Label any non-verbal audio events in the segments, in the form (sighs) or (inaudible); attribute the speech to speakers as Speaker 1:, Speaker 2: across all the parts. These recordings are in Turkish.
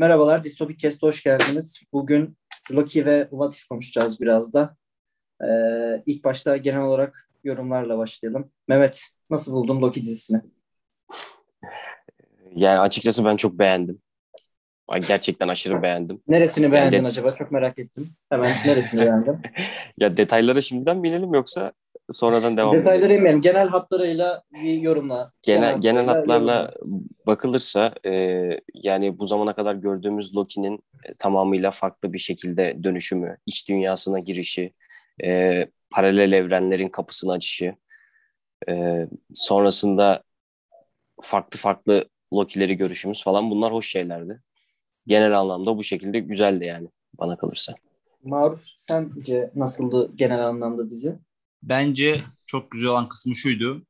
Speaker 1: Merhabalar, Distopik Kest'e hoş geldiniz. Bugün Loki ve What If konuşacağız biraz da. Ee, ilk başta genel olarak yorumlarla başlayalım. Mehmet, nasıl buldun Loki dizisini?
Speaker 2: Yani açıkçası ben çok beğendim. Gerçekten aşırı beğendim.
Speaker 1: Neresini beğendin yani de... acaba? Çok merak ettim. Hemen neresini beğendin? (laughs)
Speaker 2: ya detayları şimdiden binelim yoksa sonradan devam
Speaker 1: Detayları inmeyelim. Genel hatlarıyla bir yorumla.
Speaker 2: Genel, genel, genel hatlarla yorumla. bakılırsa e, yani bu zamana kadar gördüğümüz Loki'nin e, tamamıyla farklı bir şekilde dönüşümü, iç dünyasına girişi, e, paralel evrenlerin kapısını açışı, e, sonrasında farklı farklı Loki'leri görüşümüz falan bunlar hoş şeylerdi. Genel anlamda bu şekilde güzeldi yani bana kalırsa.
Speaker 1: Maruf sence nasıldı genel anlamda dizi?
Speaker 3: Bence çok güzel olan kısmı şuydu.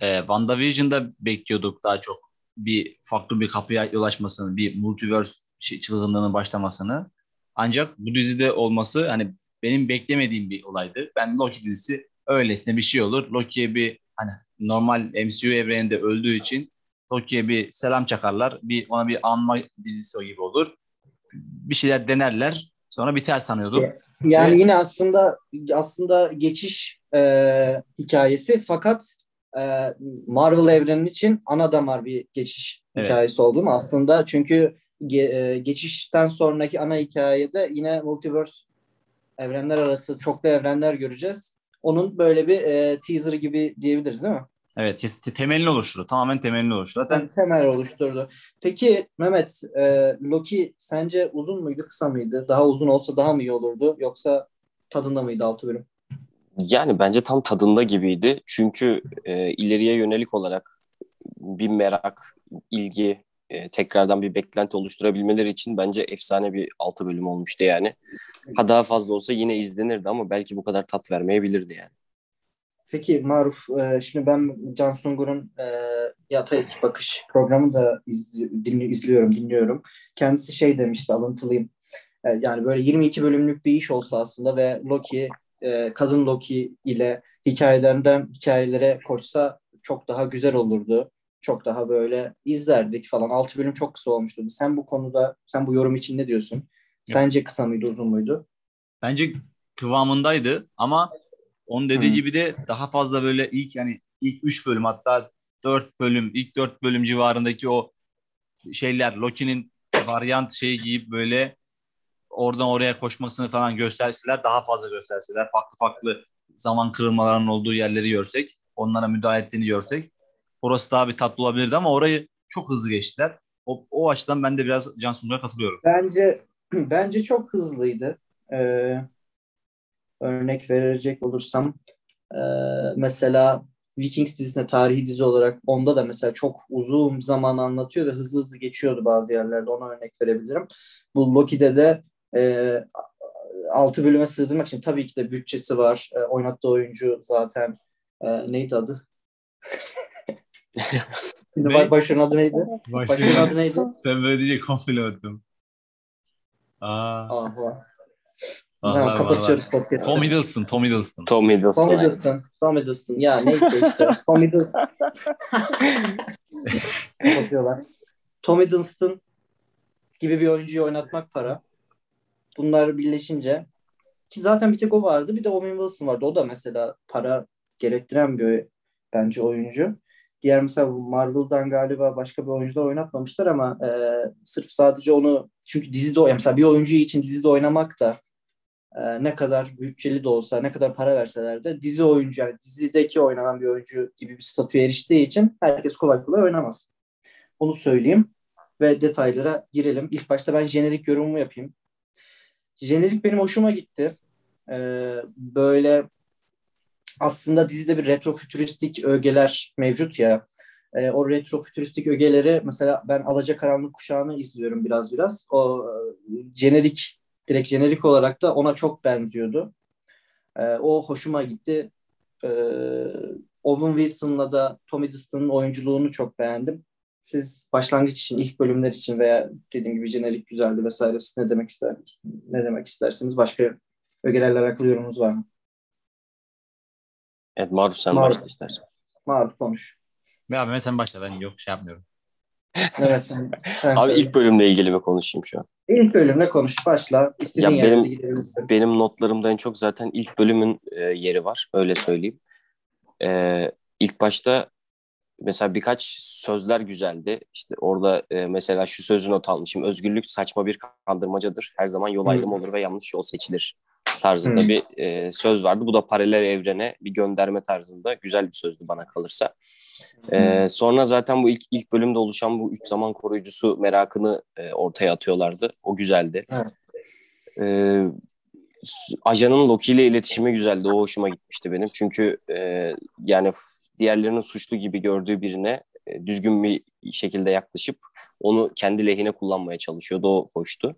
Speaker 3: Ee, WandaVision'da bekliyorduk daha çok bir farklı bir kapıya yol açmasını, bir multiverse çılgınlığının başlamasını. Ancak bu dizide olması hani benim beklemediğim bir olaydı. Ben Loki dizisi öylesine bir şey olur. Loki'ye bir hani normal MCU evreninde öldüğü için Loki'ye bir selam çakarlar. Bir ona bir anma dizisi o gibi olur. Bir şeyler denerler. Sonra biter sanıyordum.
Speaker 1: Yani Ve... yine aslında aslında geçiş e, hikayesi fakat e, Marvel evrenin için ana damar bir geçiş evet. hikayesi oldu mu aslında çünkü ge, e, geçişten sonraki ana hikayede yine multiverse evrenler arası çoklu evrenler göreceğiz. Onun böyle bir e, teaser gibi diyebiliriz değil mi?
Speaker 3: Evet temelini oluşturdu. Tamamen temelini oluşturdu. Zaten
Speaker 1: temel oluşturdu. Peki Mehmet e, Loki sence uzun muydu kısa mıydı? Daha uzun olsa daha mı iyi olurdu? Yoksa tadında mıydı altı bölüm?
Speaker 2: Yani bence tam tadında gibiydi. Çünkü e, ileriye yönelik olarak bir merak, ilgi, e, tekrardan bir beklenti oluşturabilmeleri için bence efsane bir altı bölüm olmuştu yani. Ha daha fazla olsa yine izlenirdi ama belki bu kadar tat vermeyebilirdi yani.
Speaker 1: Peki Maruf, e, şimdi ben Can Sungur'un e, Yatay Bakış programı da izli, dinli, izliyorum, dinliyorum. Kendisi şey demişti, alıntılıyım. E, yani böyle 22 bölümlük bir iş olsa aslında ve Loki, e, kadın Loki ile hikayelerden hikayelere koşsa çok daha güzel olurdu. Çok daha böyle izlerdik falan. 6 bölüm çok kısa olmuştu. Sen bu konuda, sen bu yorum için ne diyorsun? Sence kısa mıydı, uzun muydu?
Speaker 3: Bence kıvamındaydı ama onun dediği Hı. gibi de daha fazla böyle ilk yani ilk 3 bölüm hatta 4 bölüm, ilk 4 bölüm civarındaki o şeyler Loki'nin varyant şeyi giyip böyle oradan oraya koşmasını falan gösterseler daha fazla gösterseler farklı farklı zaman kırılmalarının olduğu yerleri görsek onlara müdahale ettiğini görsek orası daha bir tatlı olabilirdi ama orayı çok hızlı geçtiler. O, o açıdan ben de biraz Can Sunur'a katılıyorum.
Speaker 1: Bence (clears throat) bence çok hızlıydı. Ee, örnek verecek olursam e, mesela Vikings dizisine tarihi dizi olarak onda da mesela çok uzun zaman anlatıyor ve hızlı hızlı geçiyordu bazı yerlerde ona örnek verebilirim. Bu Loki'de de e, 6 bölüme sığdırmak için tabii ki de bütçesi var. E, oynattığı oyuncu zaten e, neydi adı? (laughs) ne? başrolün adı neydi? Başrolün adı neydi? (laughs)
Speaker 3: Sen böyle diyecek komple öttüm.
Speaker 1: Aa. Ah, Tamam, kapatıyoruz podcast'ı.
Speaker 3: Tom Hiddleston, Tom Hiddleston.
Speaker 2: Tom Hiddleston.
Speaker 1: Tom Hiddleston, Tom Hiddleston. Ya neyse işte. (laughs) Tom Hiddleston. Kapatıyorlar. Tom Hiddleston gibi bir oyuncuyu oynatmak para. Bunlar birleşince ki zaten bir tek o vardı. Bir de Owen Wilson vardı. O da mesela para gerektiren bir bence oyuncu. Diğer mesela Marvel'dan galiba başka bir oyuncular oynatmamışlar ama e, sırf sadece onu çünkü dizide mesela bir oyuncu için dizide oynamak da e, ne kadar bütçeli de olsa, ne kadar para verseler de dizi oyuncu, yani dizideki oynanan bir oyuncu gibi bir statüye eriştiği için herkes kolay kolay oynamaz. Onu söyleyeyim ve detaylara girelim. İlk başta ben jenerik yorumumu yapayım. Jenerik benim hoşuma gitti. Ee, böyle aslında dizide bir retrofütüristik ögeler mevcut ya. E, o retrofütüristik ögeleri mesela ben Alacakaranlık Kuşağı'nı izliyorum biraz biraz. O e, jenerik direkt jenerik olarak da ona çok benziyordu. E, o hoşuma gitti. E, Owen Wilson'la da Tommy Hiddleston'ın oyunculuğunu çok beğendim. Siz başlangıç için, ilk bölümler için veya dediğim gibi jenerik güzeldi vesaire siz ne demek ister ne demek istersiniz? Başka ögelerle alakalı yorumunuz var mı?
Speaker 2: Evet Maruf sen Maruf. başla istersen.
Speaker 1: Maruf konuş.
Speaker 3: Ya abi sen başla ben yok şey yapmıyorum.
Speaker 1: Evet. Sen, sen
Speaker 2: Abi
Speaker 1: söyle.
Speaker 2: ilk bölümle ilgili mi konuşayım şu an?
Speaker 1: İlk bölümle konuş. Başla. İstediğin
Speaker 2: Ya benim-
Speaker 1: gidebilirsin.
Speaker 2: Benim notlarımda en çok zaten ilk bölümün e, yeri var. Öyle söyleyeyim. E, ilk başta mesela birkaç sözler güzeldi. İşte orada e, mesela şu sözü not almışım. Özgürlük saçma bir kandırmacadır. Her zaman yol ayrımı olur ve yanlış yol seçilir tarzında bir e, söz vardı. Bu da paralel evrene bir gönderme tarzında güzel bir sözdü bana kalırsa. E, sonra zaten bu ilk ilk bölümde oluşan bu üç zaman koruyucusu merakını e, ortaya atıyorlardı. O güzeldi. E, ajanın Loki ile iletişimi güzeldi. O hoşuma gitmişti benim. Çünkü e, yani diğerlerinin suçlu gibi gördüğü birine e, düzgün bir şekilde yaklaşıp onu kendi lehine kullanmaya çalışıyordu. O hoştu.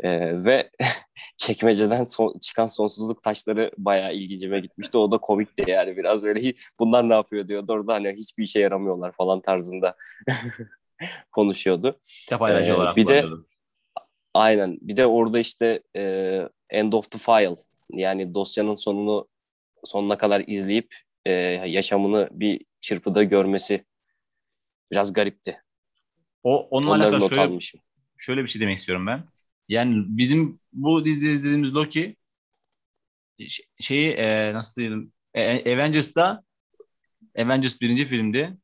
Speaker 2: E, ve (laughs) çekmeceden son- çıkan sonsuzluk taşları bayağı ilgincime gitmişti. O da komikti yani biraz böyle "Hi- bunlar ne yapıyor diyordu orada hani hiçbir işe yaramıyorlar falan tarzında (laughs) konuşuyordu.
Speaker 3: Kitap
Speaker 2: Ee,
Speaker 3: olarak
Speaker 2: bir de-. Aynen. Bir de orada işte e, end of the file yani dosyanın sonunu sonuna kadar izleyip e, yaşamını bir çırpıda görmesi biraz garipti.
Speaker 3: O onunla
Speaker 2: Onları
Speaker 3: alakalı
Speaker 2: not
Speaker 3: şöyle,
Speaker 2: almışım.
Speaker 3: şöyle bir şey demek istiyorum ben. Yani bizim bu dizide izlediğimiz Loki şeyi e, nasıl diyelim e, e, Avengers'da Avengers birinci filmdi.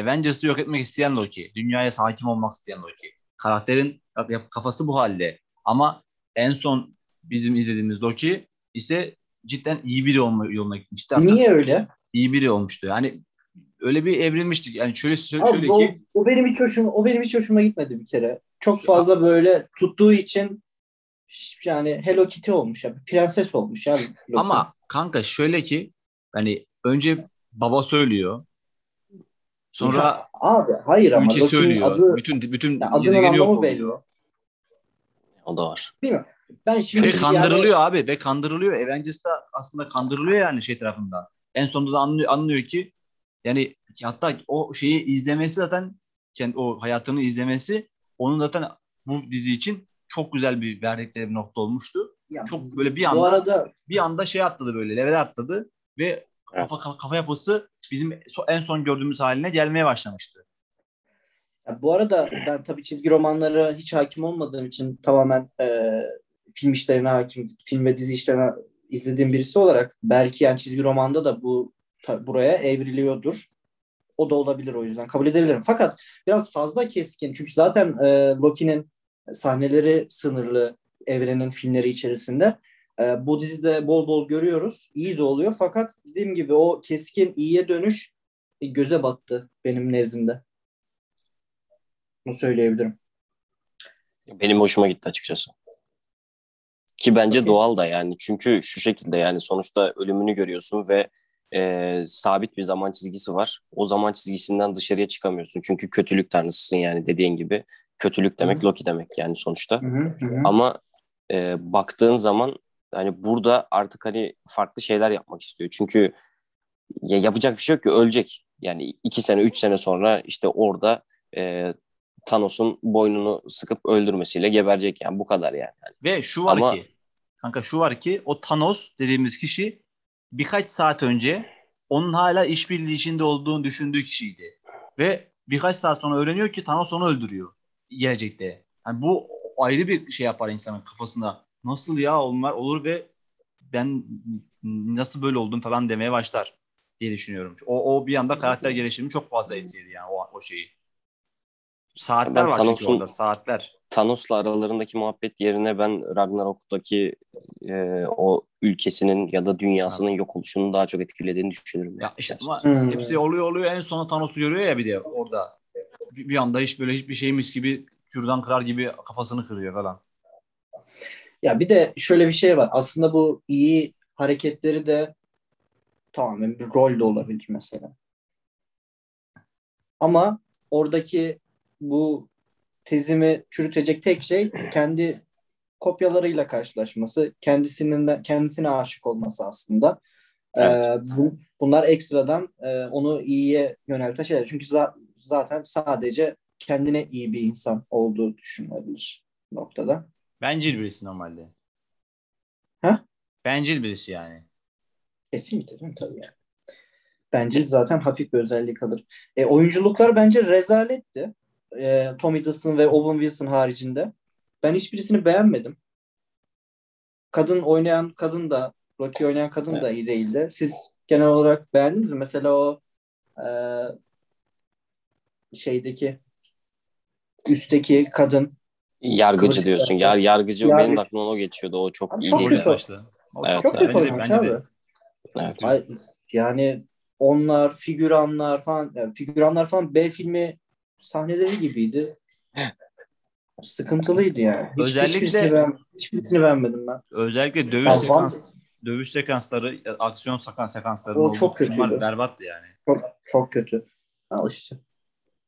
Speaker 3: Avengers'ı yok etmek isteyen Loki. Dünyaya hakim olmak isteyen Loki. Karakterin kafası bu halde. Ama en son bizim izlediğimiz Loki ise cidden iyi biri olma yoluna gitmişti. Hatta
Speaker 1: Niye öyle?
Speaker 3: iyi biri olmuştu. Yani öyle bir evrilmiştik. Yani şöyle şöyle,
Speaker 1: Abi,
Speaker 3: şöyle
Speaker 1: o,
Speaker 3: ki
Speaker 1: o benim hiç hoşuma, o benim hiç hoşuma gitmedi bir kere. Çok fazla böyle tuttuğu için yani Hello Kitty olmuş ya. Prenses olmuş ya.
Speaker 3: Ama kanka şöyle ki hani önce baba söylüyor. Sonra
Speaker 1: Ya abi hayır ama Loki'nin
Speaker 3: söylüyor.
Speaker 1: adı
Speaker 3: bütün bütün
Speaker 1: ya adının anlamı belli.
Speaker 2: O da var.
Speaker 1: Ben şimdi
Speaker 3: Ve
Speaker 1: yani-
Speaker 3: kandırılıyor abi ve kandırılıyor. Avengers'ta aslında kandırılıyor yani şey tarafından. En sonunda da anlıyor, anlıyor ki yani hatta o şeyi izlemesi zaten kendi o hayatını izlemesi onun zaten bu dizi için çok güzel bir verdikleri bir nokta olmuştu.
Speaker 1: ya,
Speaker 3: Çok böyle bir
Speaker 1: bu
Speaker 3: anda
Speaker 1: arada
Speaker 3: bir anda şey atladı böyle level atladı ve kafa, kafa, kafa yapısı bizim so- en son gördüğümüz haline gelmeye başlamıştı.
Speaker 1: Ya bu arada ben tabii çizgi romanlara hiç hakim olmadığım için tamamen e, film işlerine hakim, film ve dizi işlerine izlediğim birisi olarak belki yani çizgi romanda da bu ta- buraya evriliyordur. O da olabilir o yüzden kabul edebilirim. Fakat biraz fazla keskin çünkü zaten e, Loki'nin sahneleri sınırlı evrenin filmleri içerisinde. E, bu dizide bol bol görüyoruz. İyi de oluyor fakat dediğim gibi o keskin iyiye dönüş e, göze battı benim nezdimde. Bunu söyleyebilirim.
Speaker 2: Benim hoşuma gitti açıkçası. Ki bence
Speaker 1: Okey.
Speaker 2: doğal da yani. Çünkü şu şekilde yani sonuçta ölümünü görüyorsun ve e, sabit bir zaman çizgisi var. O zaman çizgisinden dışarıya çıkamıyorsun. Çünkü kötülük tanrısısın yani dediğin gibi. Kötülük demek
Speaker 1: Hı hı.
Speaker 2: Loki demek yani sonuçta.
Speaker 1: Hı hı, hı.
Speaker 2: Ama e, baktığın zaman hani burada artık hani farklı şeyler yapmak istiyor. Çünkü ya yapacak bir şey yok ki ölecek. Yani iki sene, üç sene sonra işte orada e, Thanos'un boynunu sıkıp öldürmesiyle geberecek yani bu kadar yani.
Speaker 3: Ve şu var
Speaker 2: Ama-
Speaker 3: ki kanka şu var ki o Thanos dediğimiz kişi birkaç saat önce onun hala işbirliği içinde olduğunu düşündüğü kişiydi. Ve birkaç saat sonra öğreniyor ki Thanos onu öldürüyor gelecekte. Yani bu ayrı bir şey yapar insanın kafasına. Nasıl ya onlar olur ve ben nasıl böyle oldum falan demeye başlar diye düşünüyorum. O, o bir anda karakter gelişimi çok fazla etkiledi yani o, o şeyi. Saatler
Speaker 2: Ben
Speaker 3: var çünkü
Speaker 2: Thanos'un-
Speaker 3: orada saatler.
Speaker 2: Thanos'la aralarındaki muhabbet yerine ben Ragnarok'taki e, o ülkesinin ya da dünyasının yok oluşunun daha çok etkilediğini düşünürüm.
Speaker 3: Ya işte ama
Speaker 1: Hmm.
Speaker 3: hepsi oluyor oluyor en sona Thanos'u görüyor ya bir de orada. Bir, bir anda hiç böyle hiçbir şeymiş gibi kürdan kırar gibi kafasını kırıyor falan.
Speaker 1: Ya bir de şöyle bir şey var. Aslında bu iyi hareketleri de tamamen bir rol de olabilir mesela. Ama oradaki bu tezimi çürütecek tek şey kendi kopyalarıyla karşılaşması, kendisinin kendisine aşık olması aslında. Ee, bu, bunlar ekstradan e, onu iyiye yönelten şeyler. Çünkü za- zaten sadece kendine iyi bir insan olduğu düşünülebilir noktada.
Speaker 3: Bencil birisi normalde.
Speaker 1: Ha?
Speaker 3: Bencil birisi yani.
Speaker 1: Kesinlikle değil mi? Tabii yani. Bence zaten hafif bir özellik alır. E, oyunculuklar bence rezaletti. E, Tom Hiddleston ve Owen Wilson haricinde ben hiçbirisini beğenmedim. Kadın oynayan kadın da Rocky oynayan kadın da iyi değildi. Siz genel olarak beğendiniz mi? Mesela o e, şeydeki üstteki kadın
Speaker 2: Yargıcı
Speaker 1: Kılıç
Speaker 2: diyorsun. Yar, yargıcı
Speaker 1: Yargıç.
Speaker 2: benim de aklımdan o geçiyordu. O çok
Speaker 1: Abi
Speaker 2: iyi
Speaker 1: çok
Speaker 2: değil.
Speaker 3: O
Speaker 2: Evet,
Speaker 1: çok
Speaker 2: evet.
Speaker 1: kötü
Speaker 3: Bence de-
Speaker 1: oynamış
Speaker 3: bence de.
Speaker 2: Evet.
Speaker 1: Ay, yani onlar figüranlar falan yani figüranlar falan B filmi sahneleri gibiydi. Sıkıntılıydı yani. Hiç,
Speaker 3: Özellikle-
Speaker 1: hiçbirisini, beğen, hiçbirisini beğenmedim ben.
Speaker 3: Özellikle dövüş
Speaker 1: Van-
Speaker 3: sekans dövüş sekansları, aksiyon sekans sekansları
Speaker 1: O çok kötüydü.
Speaker 3: berbattı yani.
Speaker 1: Çok, çok kötü. Al işte.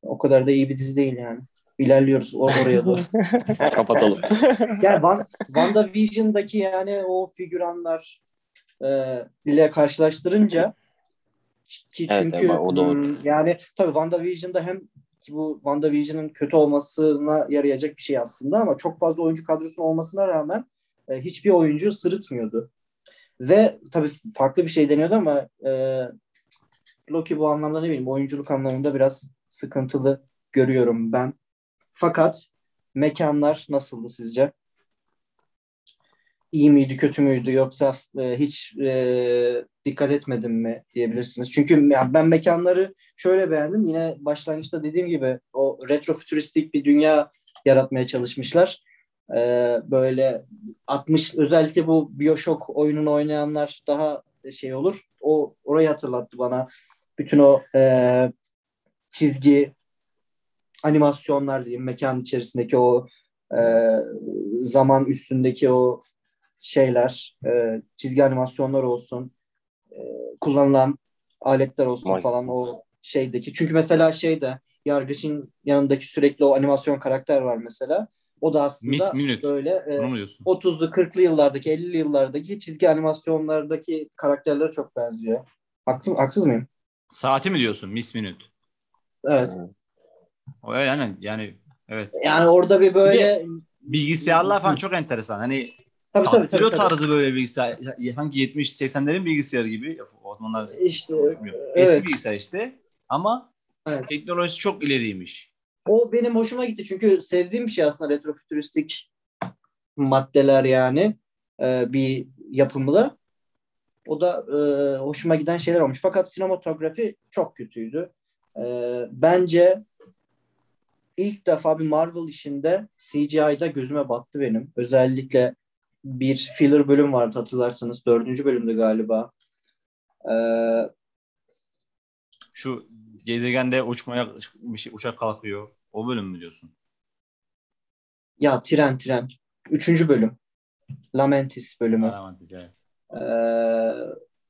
Speaker 1: O kadar da iyi bir dizi değil yani. İlerliyoruz or- oraya doğru. (laughs)
Speaker 2: Kapatalım.
Speaker 1: yani Van, WandaVision'daki yani o figüranlar e, ile karşılaştırınca ki
Speaker 2: Evet,
Speaker 1: çünkü
Speaker 2: evet, o doğru.
Speaker 1: yani tabii WandaVision'da hem ki bu WandaVision'ın kötü olmasına yarayacak bir şey aslında ama çok fazla oyuncu kadrosunun olmasına rağmen e, hiçbir oyuncu sırıtmıyordu. Ve tabii farklı bir şey deniyordu ama e, Loki bu anlamda ne bileyim oyunculuk anlamında biraz sıkıntılı görüyorum ben. Fakat mekanlar nasıldı sizce? İyi miydi, kötü müydü yoksa e, hiç e, dikkat etmedim mi diyebilirsiniz. Çünkü ben mekanları şöyle beğendim. Yine başlangıçta dediğim gibi o retrofütüristik bir dünya yaratmaya çalışmışlar. E, böyle 60 özellikle bu BioShock oyununu oynayanlar daha şey olur. O orayı hatırlattı bana. Bütün o e, çizgi animasyonlar diyeyim mekan içerisindeki o e, zaman üstündeki o şeyler e, çizgi animasyonlar olsun kullanılan aletler olsun
Speaker 2: Vay.
Speaker 1: falan o şeydeki çünkü mesela şeyde Yargıç'ın yanındaki sürekli o animasyon karakter var mesela o da aslında
Speaker 3: Miss Minute.
Speaker 1: böyle e,
Speaker 3: Bunu mu diyorsun?
Speaker 1: 30'lu 40'lı yıllardaki 50'li yıllardaki çizgi animasyonlardaki karakterlere çok benziyor. Haklı, haksız mıyım?
Speaker 3: Saati mi diyorsun? Miss Minute.
Speaker 1: Evet.
Speaker 3: O yani yani evet.
Speaker 1: Yani orada bir böyle
Speaker 3: Bilgisayarlar falan çok enteresan. Hani
Speaker 1: tabii, tabii, tabii, tabii.
Speaker 3: tarzı böyle bilgisayar. Sanki 70-80'lerin bilgisayarı gibi. O zamanlar
Speaker 1: İşte
Speaker 3: bilmiyorum.
Speaker 1: evet.
Speaker 3: Eski bilgisayar işte. Ama
Speaker 1: Evet.
Speaker 3: teknolojisi çok ileriymiş.
Speaker 1: O benim hoşuma gitti çünkü sevdiğim bir şey aslında retrofütüristik maddeler yani e, bir yapımda. O da e, hoşuma giden şeyler olmuş. Fakat sinematografi çok kötüydü. E, bence ilk defa bir Marvel işinde CGI'da gözüme battı benim. Özellikle bir filler bölüm vardı hatırlarsanız. Dördüncü bölümde galiba. E,
Speaker 3: Şu gezegende uçmaya şey, uçak kalkıyor. O bölüm mü diyorsun?
Speaker 1: ya tren tren. Üçüncü bölüm. Lamentis bölümü.
Speaker 3: Alamantis, evet.
Speaker 1: Ee,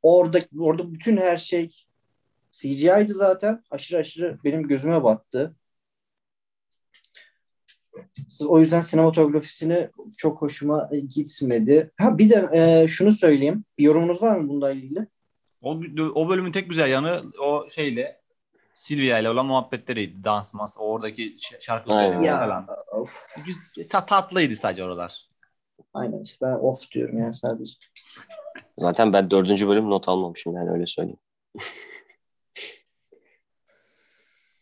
Speaker 1: orada orada bütün her şey CGI'di zaten. Aşırı aşırı benim gözüme battı. O yüzden sinematografisini çok hoşuma gitmedi. Ha bir de e, şunu söyleyeyim. Bir yorumunuz var mı bununla ilgili?
Speaker 3: O, o bölümün tek güzel yanı o şeyle Silvia ile olan muhabbetleriydi. Dans, mas, oradaki şarkı söylemeleri falan.
Speaker 1: of,
Speaker 3: ta- tatlıydı sadece oralar.
Speaker 1: aynen işte ben of diyorum yani sadece.
Speaker 2: Zaten ben dördüncü bölüm not almamışım yani öyle söyleyeyim.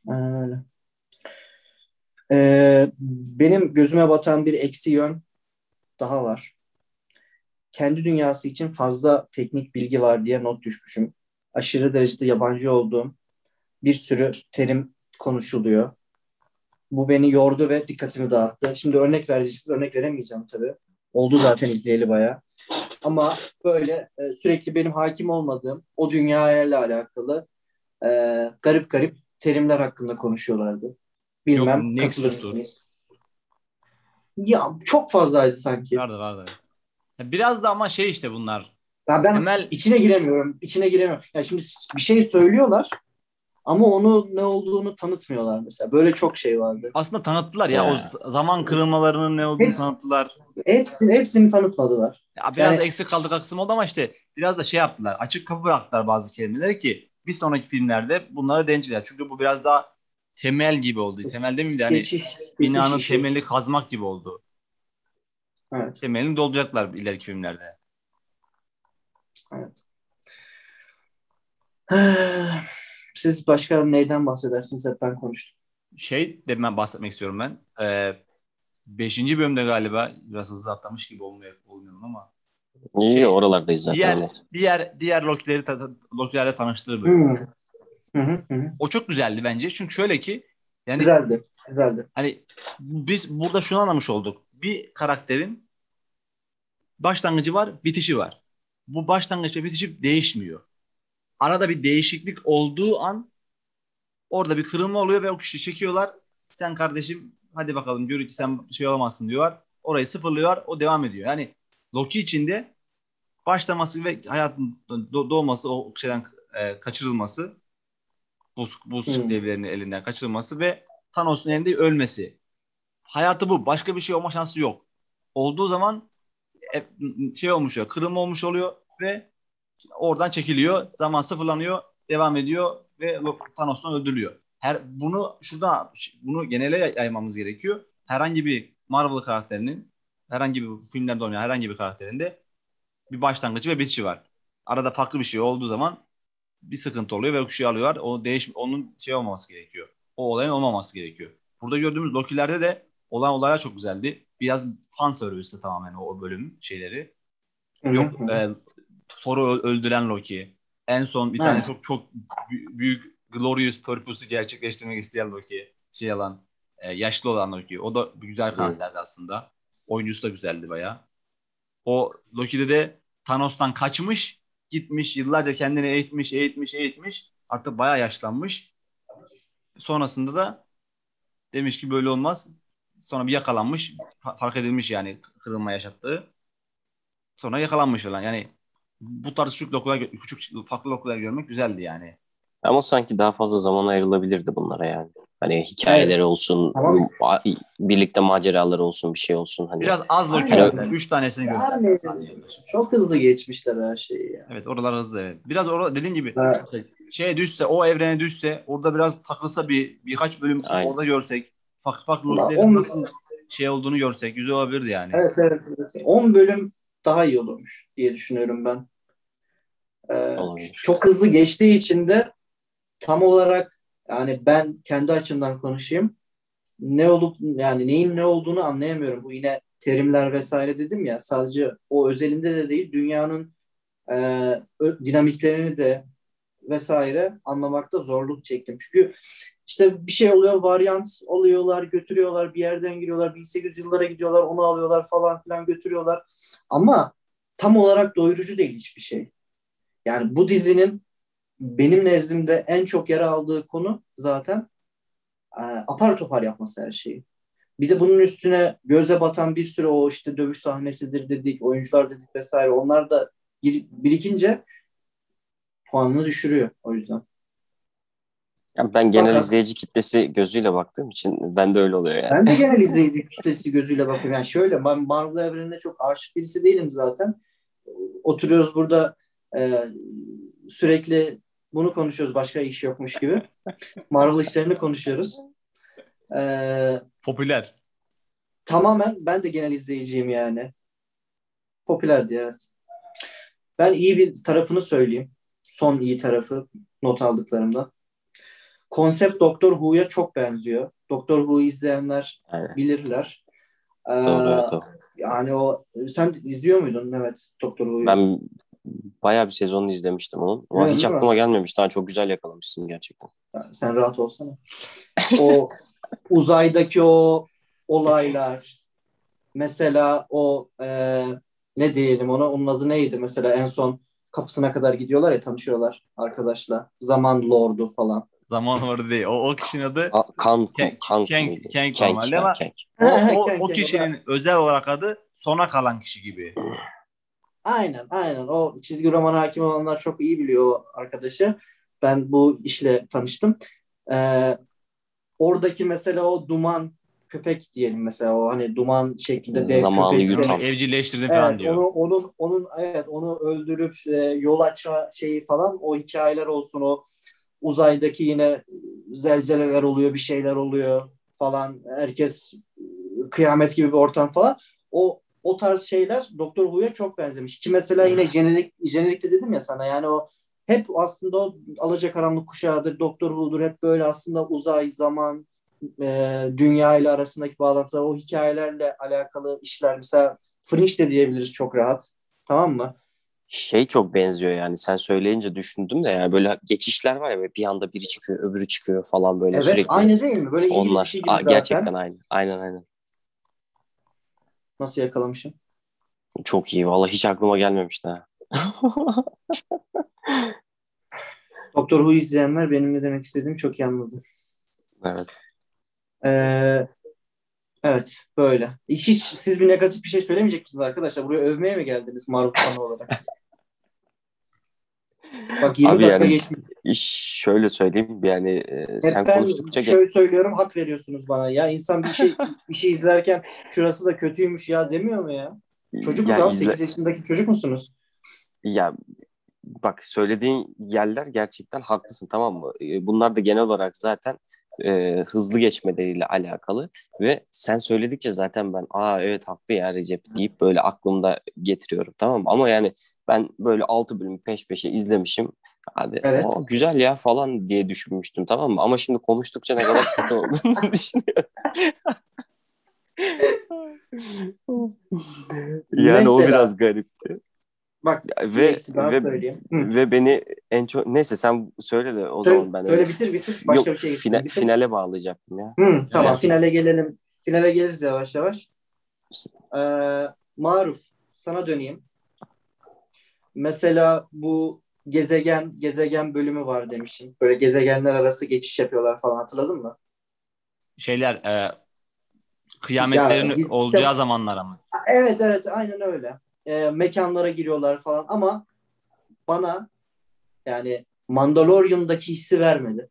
Speaker 1: Aynen öyle. Ee, benim gözüme batan bir eksi yön daha var. Kendi dünyası için fazla teknik bilgi var diye not düşmüşüm. Aşırı derecede yabancı olduğum bir sürü terim konuşuluyor. Bu beni yordu ve dikkatimi dağıttı. Şimdi örnek vereceksiniz. Örnek veremeyeceğim tabii. Oldu zaten izleyeli bayağı. Ama böyle e, sürekli benim hakim olmadığım o dünyayla alakalı e, garip garip terimler hakkında konuşuyorlardı. Bilmem
Speaker 3: Yok,
Speaker 1: katılır mısınız? Ya çok fazlaydı sanki.
Speaker 3: Vardı vardı. Biraz da ama şey işte bunlar.
Speaker 1: Ya ben
Speaker 3: Temel
Speaker 1: içine giremiyorum. İçine giremiyorum. Ya şimdi bir şey söylüyorlar ama onu ne olduğunu tanıtmıyorlar mesela. Böyle çok şey vardı.
Speaker 3: aslında tanıttılar ya.
Speaker 2: Ya.
Speaker 3: O zaman kırılmalarının ne olduğunu
Speaker 1: Hepsi-
Speaker 3: tanıttılar.
Speaker 1: Hepsini, hepsini tanıtmadılar.
Speaker 3: Ya biraz
Speaker 1: Yani-
Speaker 3: eksik kaldık kısım oldu ama işte biraz da şey yaptılar. Açık kapı bıraktılar bazı kelimeleri ki bir sonraki filmlerde bunları deneyecekler. Çünkü bu biraz daha temel gibi oldu. Temel demeyeyim de hani
Speaker 1: geçiş, geçiş
Speaker 3: binanın
Speaker 1: işi.
Speaker 3: temelini kazmak gibi oldu.
Speaker 1: Evet.
Speaker 3: Temelini dolduracaklar ileriki filmlerde. (sighs)
Speaker 1: Siz başka neyden bahsedersiniz? Hep ben konuştum.
Speaker 3: şey de ben bahsetmek istiyorum ben. Ee, beşinci bölümde galiba biraz hızlı atlamış gibi olmuyor, olmuyorum ama
Speaker 2: İyi
Speaker 3: Şey,
Speaker 2: oralardayız zaten.
Speaker 3: diğer
Speaker 2: evet.
Speaker 3: diğer diğer Loki'leri ta- ta- Loki'lerle tanıştığı bölüm.
Speaker 1: Hı. Hı hı hı.
Speaker 3: O çok güzeldi bence. Çünkü şöyle ki yani
Speaker 1: Güzeldi. Güzeldi.
Speaker 3: hani biz burada şunu anlamış olduk. Bir karakterin başlangıcı var, bitişi var. Bu başlangıç ve bitişi değişmiyor. Arada bir değişiklik olduğu an orada bir kırılma oluyor ve o kişiyi çekiyorlar. Sen kardeşim hadi bakalım diyor ki sen şey olamazsın diyorlar. Orayı sıfırlıyorlar. O devam ediyor. Yani Loki içinde başlaması ve hayatın do- doğması o şeyden e, kaçırılması buz, buz
Speaker 1: Hmm.
Speaker 3: devlerinin elinden kaçırılması ve Thanos'un elinde ölmesi. Hayatı bu. Başka bir şey olma şansı yok. Olduğu zaman e, şey olmuş oluyor. Kırılma olmuş oluyor ve oradan çekiliyor. Zaman sıfırlanıyor. Devam ediyor ve Thanos'tan öldürülüyor. Her bunu şurada bunu genele yay- yaymamız gerekiyor. Herhangi bir Marvel karakterinin herhangi bir filmlerde oynayan herhangi bir karakterinde bir başlangıcı ve bitişi var. Arada farklı bir şey olduğu zaman bir sıkıntı oluyor ve o kişiyi alıyorlar. O değiş onun şey olmaması gerekiyor. O olayın olmaması gerekiyor. Burada gördüğümüz Loki'lerde de olan olaylar çok güzeldi. Biraz fan servisi tamamen o, o bölüm şeyleri. Yok e, Thor'u öldüren Loki. En son bir tane çok çok bü- büyük glorious purpose'u gerçekleştirmek isteyen Loki. Şey alan e, yaşlı olan Loki. O da güzel karakterdi aslında. Oyuncusu da güzeldi bayağı. O Loki'de de Thanos'tan kaçmış, gitmiş, yıllarca kendini eğitmiş, eğitmiş, eğitmiş. Artık bayağı yaşlanmış. Sonrasında da demiş ki böyle olmaz. Sonra bir yakalanmış, fa- fark edilmiş yani kırılma yaşattığı. Sonra yakalanmış falan. Yani bu tarz küçük lokular, küçük farklı lokular görmek güzeldi yani.
Speaker 2: Ama sanki daha fazla zaman ayrılabilirdi bunlara yani. Hani hikayeleri
Speaker 1: Evet.
Speaker 2: olsun,
Speaker 1: Tamam.
Speaker 2: birlikte maceraları olsun, bir şey olsun. Hani
Speaker 3: Biraz az Loki
Speaker 1: Aynen.
Speaker 3: göster. Üç tanesini göster.
Speaker 1: Yani,
Speaker 3: sadece.
Speaker 1: çok hızlı geçmişler her şeyi ya.
Speaker 3: Evet oralar hızlı evet. Biraz orada dediğin gibi
Speaker 1: Evet.
Speaker 3: şeye düşse o evrene düşse orada biraz takılsa bir birkaç bölüm
Speaker 2: Aynen.
Speaker 3: orada görsek farklı farklı
Speaker 1: on-
Speaker 3: nasıl şey olduğunu görsek güzel olabilirdi yani.
Speaker 1: Evet, evet, evet. 10 bölüm daha iyi olurmuş diye düşünüyorum ben. Ee,
Speaker 2: Olabilir.
Speaker 1: çok hızlı geçtiği için de tam olarak yani ben kendi açımdan konuşayım. Ne olup yani neyin ne olduğunu anlayamıyorum. Bu yine terimler vesaire dedim ya sadece o özelinde de değil dünyanın e, dinamiklerini de vesaire anlamakta zorluk çektim. Çünkü işte bir şey oluyor, varyant alıyorlar, götürüyorlar, bir yerden giriyorlar, 1800 yıllara gidiyorlar, onu alıyorlar falan filan götürüyorlar. Ama tam olarak doyurucu değil hiçbir şey. Yani bu dizinin benim nezdimde en çok yer aldığı konu zaten e, apar topar yapması her şeyi. Bir de bunun üstüne göze batan bir sürü o işte dövüş sahnesidir dedik, oyuncular dedik vesaire. Onlar da bir- birikince puanını düşürüyor o yüzden.
Speaker 2: Yani ben genel
Speaker 1: Fakat-
Speaker 2: izleyici kitlesi gözüyle baktığım için ben de öyle oluyor yani.
Speaker 1: Ben de genel izleyici kitlesi gözüyle bakıyorum. Yani şöyle ben Marvel evrenine çok aşık birisi değilim zaten. Oturuyoruz burada e, sürekli bunu konuşuyoruz başka iş yokmuş gibi. Marvel işlerini konuşuyoruz. E,
Speaker 3: Popüler.
Speaker 1: tamamen ben de genel izleyiciyim yani. Popüler diye. Ben iyi bir tarafını söyleyeyim. Son iyi tarafı not aldıklarımda. Konsept Doktor Who'ya çok benziyor. Doktor Who'yu izleyenler
Speaker 2: Aynen.
Speaker 1: bilirler. Ee,
Speaker 2: Doğru.
Speaker 1: Yani o sen izliyor muydun Mehmet Doktor Who'yu?
Speaker 2: Ben bayağı bir sezonunu izlemiştim onun. Ama
Speaker 1: Evet,
Speaker 2: hiç
Speaker 1: değil mi?
Speaker 2: aklıma gelmemiş. Daha çok güzel yakalamışsın gerçekten.
Speaker 1: Sen rahat olsana. O (laughs) uzaydaki o olaylar mesela o e, ne diyelim ona onun adı neydi mesela en son kapısına kadar gidiyorlar ya tanışıyorlar arkadaşla. Zaman Lord'u falan.
Speaker 3: Zaman orada değil. O, o kişinin adı
Speaker 2: A, Kank,
Speaker 3: Kenk-
Speaker 2: Kank
Speaker 3: Kenk-? Kenk
Speaker 2: Kenk,
Speaker 3: normalde ama-
Speaker 2: Kenk.
Speaker 3: o, o,
Speaker 1: Kenk,
Speaker 3: o
Speaker 1: Kenk,
Speaker 3: kişinin özel olarak adı sona kalan kişi gibi.
Speaker 1: Aynen aynen o çizgi roman hakim olanlar çok iyi biliyor o arkadaşı. Ben bu işle tanıştım. Ee, oradaki mesela o duman köpek diyelim mesela o hani duman şeklinde dev
Speaker 2: Zamanı
Speaker 1: köpek.
Speaker 2: yutan.
Speaker 3: Evcilleştirdi falan
Speaker 1: Evet,
Speaker 3: diyor.
Speaker 1: onu, onun onun evet onu öldürüp e, yol açma şeyi falan o hikayeler olsun o uzaydaki yine zelzeleler oluyor bir şeyler oluyor falan. Herkes kıyamet gibi bir ortam falan. O o tarz şeyler Doktor Who'ya çok benzemiş. Ki mesela yine jenerik jenerikte dedim ya sana. Yani o hep aslında o alacakaranlık kuşağıdır Doktor Who'dur hep böyle aslında uzay zaman e, dünya ile arasındaki bağlantılar, o hikayelerle alakalı işler. Mesela Fringe de diyebiliriz çok rahat. Tamam mı?
Speaker 2: Şey çok benziyor yani sen söyleyince düşündüm de yani böyle geçişler var ya böyle bir anda biri çıkıyor öbürü çıkıyor falan böyle
Speaker 1: Evet
Speaker 2: sürekli.
Speaker 1: aynı değil mi? Böyle İngiliz
Speaker 2: Onlar
Speaker 1: işi gibi
Speaker 2: Aa,
Speaker 1: zaten.
Speaker 2: gerçekten aynı. Aynen aynen.
Speaker 1: Nasıl yakalamışım?
Speaker 2: Çok iyi. Vallahi hiç aklıma gelmemişti ha. (laughs)
Speaker 1: Doktor Who izleyenler benim ne demek istediğimi çok iyi anladı.
Speaker 2: evet.
Speaker 1: Ee, evet böyle. Hiç, hiç siz bir negatif bir şey söylemeyecek misiniz arkadaşlar? Buraya övmeye mi geldiniz Maruf olarak? (laughs) Bak 20
Speaker 2: Abi
Speaker 1: dakika
Speaker 2: yani-
Speaker 1: geçmiş.
Speaker 2: İş şöyle söyleyeyim yani e,
Speaker 1: Hep
Speaker 2: sen
Speaker 1: ben
Speaker 2: konuştukça
Speaker 1: şöyle söylüyorum hak veriyorsunuz bana. Ya insan bir şey (laughs) bir şey izlerken şurası da kötüymüş ya demiyor mu ya? Çocuk
Speaker 2: ya,
Speaker 1: musunuz?
Speaker 2: izle-
Speaker 1: 8 yaşındaki çocuk musunuz?
Speaker 2: ya bak söylediğin yerler gerçekten haklısın tamam mı? E, Bunlar da genel olarak zaten e, hızlı geçmeleriyle alakalı ve sen söyledikçe zaten ben aa evet haklı ya Recep deyip böyle aklımda getiriyorum tamam mı? Ama yani ben böyle 6 bölüm peş peşe izlemişim. Hadi
Speaker 1: Evet.
Speaker 2: o güzel ya falan diye düşünmüştüm tamam mı? Ama şimdi konuştukça ne kadar kötü olduğunu (laughs) düşünüyorum. yani o
Speaker 1: Mesela-
Speaker 2: biraz garipti.
Speaker 1: Bak
Speaker 2: Ve ve
Speaker 1: söyleyeyim.
Speaker 2: Ve beni en çok neyse sen söyle de o
Speaker 1: Söyle,
Speaker 2: zaman ben
Speaker 1: söyle
Speaker 2: öyle-
Speaker 1: bitir bitir. Başka
Speaker 2: Yok
Speaker 1: bir şey
Speaker 2: fina-
Speaker 1: bitir.
Speaker 2: finale bağlayacaktım ya.
Speaker 1: Hı, tamam
Speaker 2: Evet.
Speaker 1: finale gelelim. Finale geliriz yavaş yavaş. Ee, Maruf sana döneyim. Mesela bu gezegen gezegen bölümü var demişim. Böyle gezegenler arası geçiş yapıyorlar falan hatırladın mı?
Speaker 3: Şeyler e, kıyametlerin
Speaker 1: Ya,
Speaker 3: olacağı zamanlar ama.
Speaker 1: Evet evet aynen öyle. Ee, mekanlara giriyorlar falan ama bana yani Mandalorian'daki hissi vermedi.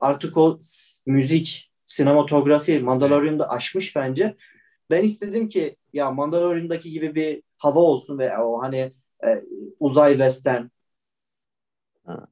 Speaker 1: Artık o müzik, sinematografi Mandalorian'da aşmış bence. Ben istedim ki ya Mandalorian'daki gibi bir hava olsun ve o hani e, uzay western
Speaker 2: Ha.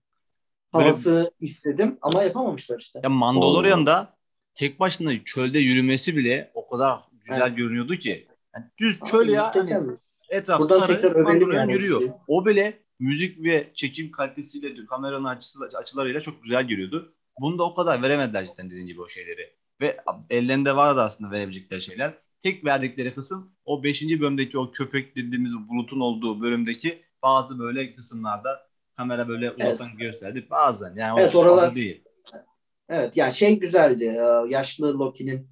Speaker 1: havası istedim ama yapamamışlar işte.
Speaker 3: Ya Mandalorian'da tek başına çölde yürümesi bile o kadar güzel
Speaker 1: Evet.
Speaker 3: görünüyordu ki. Yani düz çöl ya hani etraf
Speaker 1: Buradan
Speaker 3: sarı Mandalorian
Speaker 1: yani
Speaker 3: yürüyor.
Speaker 1: bizi.
Speaker 3: O bile müzik ve çekim kalitesiyle kameranın açısı, açılarıyla çok güzel görüyordu. Bunu da o kadar veremediler cidden dediğin gibi o şeyleri. Ve ellerinde vardı aslında verebilecekleri şeyler. Tek verdikleri kısım o 5. bölümdeki o köpek dediğimiz bulutun olduğu bölümdeki bazı böyle kısımlarda kamera böyle uzaktan gösterdi. Bazen yani o
Speaker 1: Evet, oralar-
Speaker 3: değil.
Speaker 1: Evet ya şey güzeldi. e, Yaşlı Loki'nin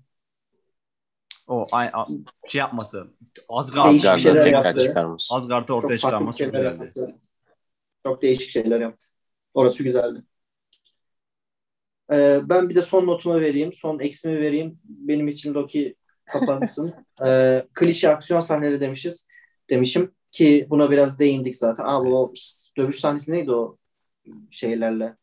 Speaker 3: O ay, a- şey yapması.
Speaker 1: Değişik
Speaker 3: Asgard,
Speaker 1: şeyler
Speaker 2: Asgard'dan tekrar
Speaker 1: yaptı.
Speaker 2: çıkarmış.
Speaker 3: Asgard'ı ortaya
Speaker 1: çok
Speaker 3: çıkarması çok güzeldi.
Speaker 1: yaptı. Çok değişik şeyler yaptı. Orası güzeldi. Ee, ben bir de son notumu vereyim. Son eksimi vereyim. Benim için Loki kapansın. (laughs) ee, klişe aksiyon sahneleri demişiz. Demişim ki buna biraz değindik zaten. Abi o dövüş sahnesi neydi o şeylerle?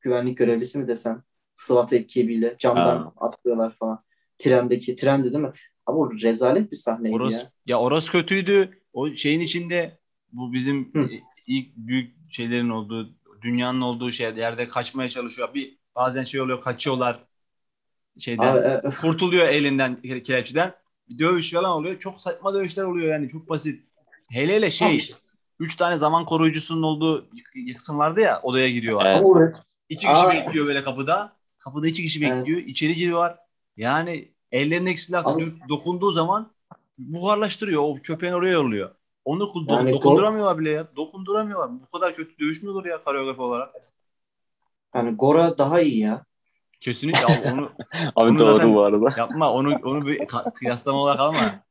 Speaker 1: Güvenlik görevlisi mi desem? SWAT ekibiyle camdan
Speaker 2: Ha.
Speaker 1: atlıyorlar falan. Trendeki, trendi değil mi? Ama o rezalet bir sahneydi
Speaker 3: Orası,
Speaker 1: ya.
Speaker 3: ya orası kötüydü. O şeyin içinde bu bizim
Speaker 1: Hı.
Speaker 3: ilk büyük şeylerin olduğu, dünyanın olduğu şey yerde kaçmaya çalışıyor. Bir bazen şey oluyor, kaçıyorlar şeyden.
Speaker 1: Abi, e, (laughs)
Speaker 3: Kurtuluyor elinden. Bir dövüş falan oluyor. Çok saçma dövüşler oluyor yani. Çok basit. Hele hele şey,
Speaker 1: işte.
Speaker 3: üç tane zaman koruyucusunun olduğu kısım vardı ya odaya giriyorlar.
Speaker 2: Evet.
Speaker 1: O-
Speaker 3: İki kişi
Speaker 1: Aa.
Speaker 3: bekliyor böyle kapıda. Kapıda iki kişi
Speaker 1: Evet.
Speaker 3: bekliyor. İçeri giriyorlar. Yani ellerindeki silah dür- dokunduğu zaman buharlaştırıyor. O köpeğin oraya yolluyor. Onu do-
Speaker 1: Yani
Speaker 3: dokunduramıyorlar bile ya. Dokunduramıyorlar. Bu kadar kötü dövüş mü olur ya koreografi olarak?
Speaker 1: Yani Gora daha iyi ya.
Speaker 3: Kesinlikle abi onu (laughs)
Speaker 2: Abi
Speaker 3: Bunu
Speaker 2: doğru bu arada. (laughs)
Speaker 3: yapma. Onu onu bir kıyaslama olarak alma.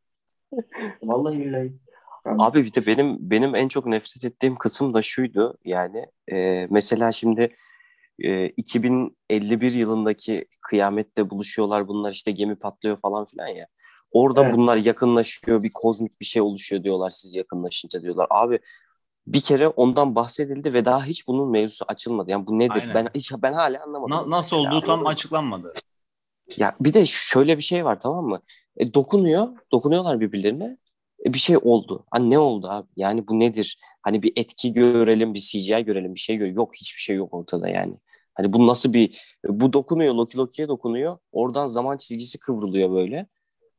Speaker 1: Vallahi billahi.
Speaker 2: Abi bir de benim benim en çok nefret ettiğim kısım da şuydu yani e, mesela şimdi e, 2051 yılındaki kıyamette buluşuyorlar bunlar işte gemi patlıyor falan filan ya. Orada
Speaker 1: Evet.
Speaker 2: bunlar yakınlaşıyor bir kozmik bir şey oluşuyor diyorlar siz yakınlaşınca diyorlar. Abi bir kere ondan bahsedildi ve daha hiç bunun mevzusu açılmadı. Yani bu nedir?
Speaker 3: Aynen.
Speaker 2: Ben hiç ben hala anlamadım.
Speaker 3: Na- nasıl olduğu tam
Speaker 2: anladın mı?
Speaker 3: açıklanmadı.
Speaker 2: Ya bir de şöyle bir şey var tamam mı? E, dokunuyor, dokunuyorlar birbirlerine. E, bir şey oldu. Hani ne oldu abi? Yani bu nedir? Hani bir etki görelim, bir CGI görelim, bir şey görelim. Yok hiçbir şey yok ortada yani. Hani bu nasıl bir... Bu dokunuyor, Loki Loki'ye dokunuyor. Oradan zaman çizgisi kıvrılıyor böyle.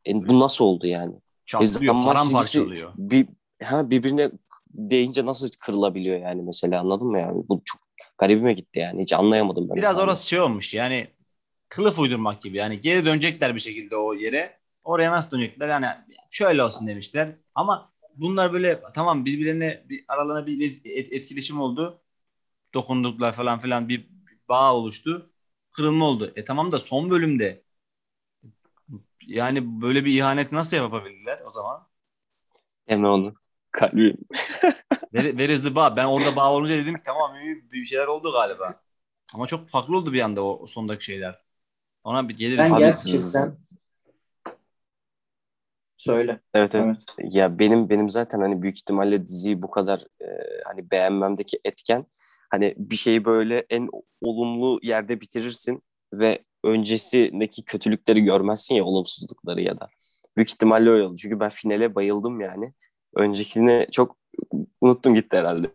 Speaker 2: E, bu nasıl oldu yani?
Speaker 3: Çatlıyor,
Speaker 2: zaman
Speaker 3: paramparçalıyor.
Speaker 2: Bir, ha, birbirine değince nasıl kırılabiliyor yani mesela anladın mı yani? Bu çok garibime gitti yani. Hiç anlayamadım ben.
Speaker 3: Biraz orası şey olmuş yani kılıf uydurmak gibi. Yani geri dönecekler bir şekilde o yere. Oraya nasıl dönecekler? Yani şöyle olsun demişler. Ama bunlar böyle tamam birbirlerine bir aralarına bir et, etkileşim oldu. Dokunduklar falan filan bir bağ oluştu. Kırılma oldu. E tamam da son bölümde yani böyle bir ihaneti nasıl yapabildiler o zaman?
Speaker 2: Deme onu. Kalbim.
Speaker 3: Where, is the bağ? Ben orada bağ olunca dedim ki tamam bir, bir şeyler oldu galiba. Ama çok farklı oldu bir anda o, o sondaki şeyler. Ona bir geliriz.
Speaker 1: Ben gerçekten söyle.
Speaker 2: Evet, evet.
Speaker 1: Evet.
Speaker 2: Ya benim benim zaten hani büyük ihtimalle diziyi bu kadar e, hani beğenmemdeki etken hani bir şeyi böyle en olumlu yerde bitirirsin ve öncesindeki kötülükleri görmezsin ya olumsuzlukları ya da. Büyük ihtimalle öyle oldu. Çünkü ben finale bayıldım yani. Öncekini çok unuttum gitti herhalde.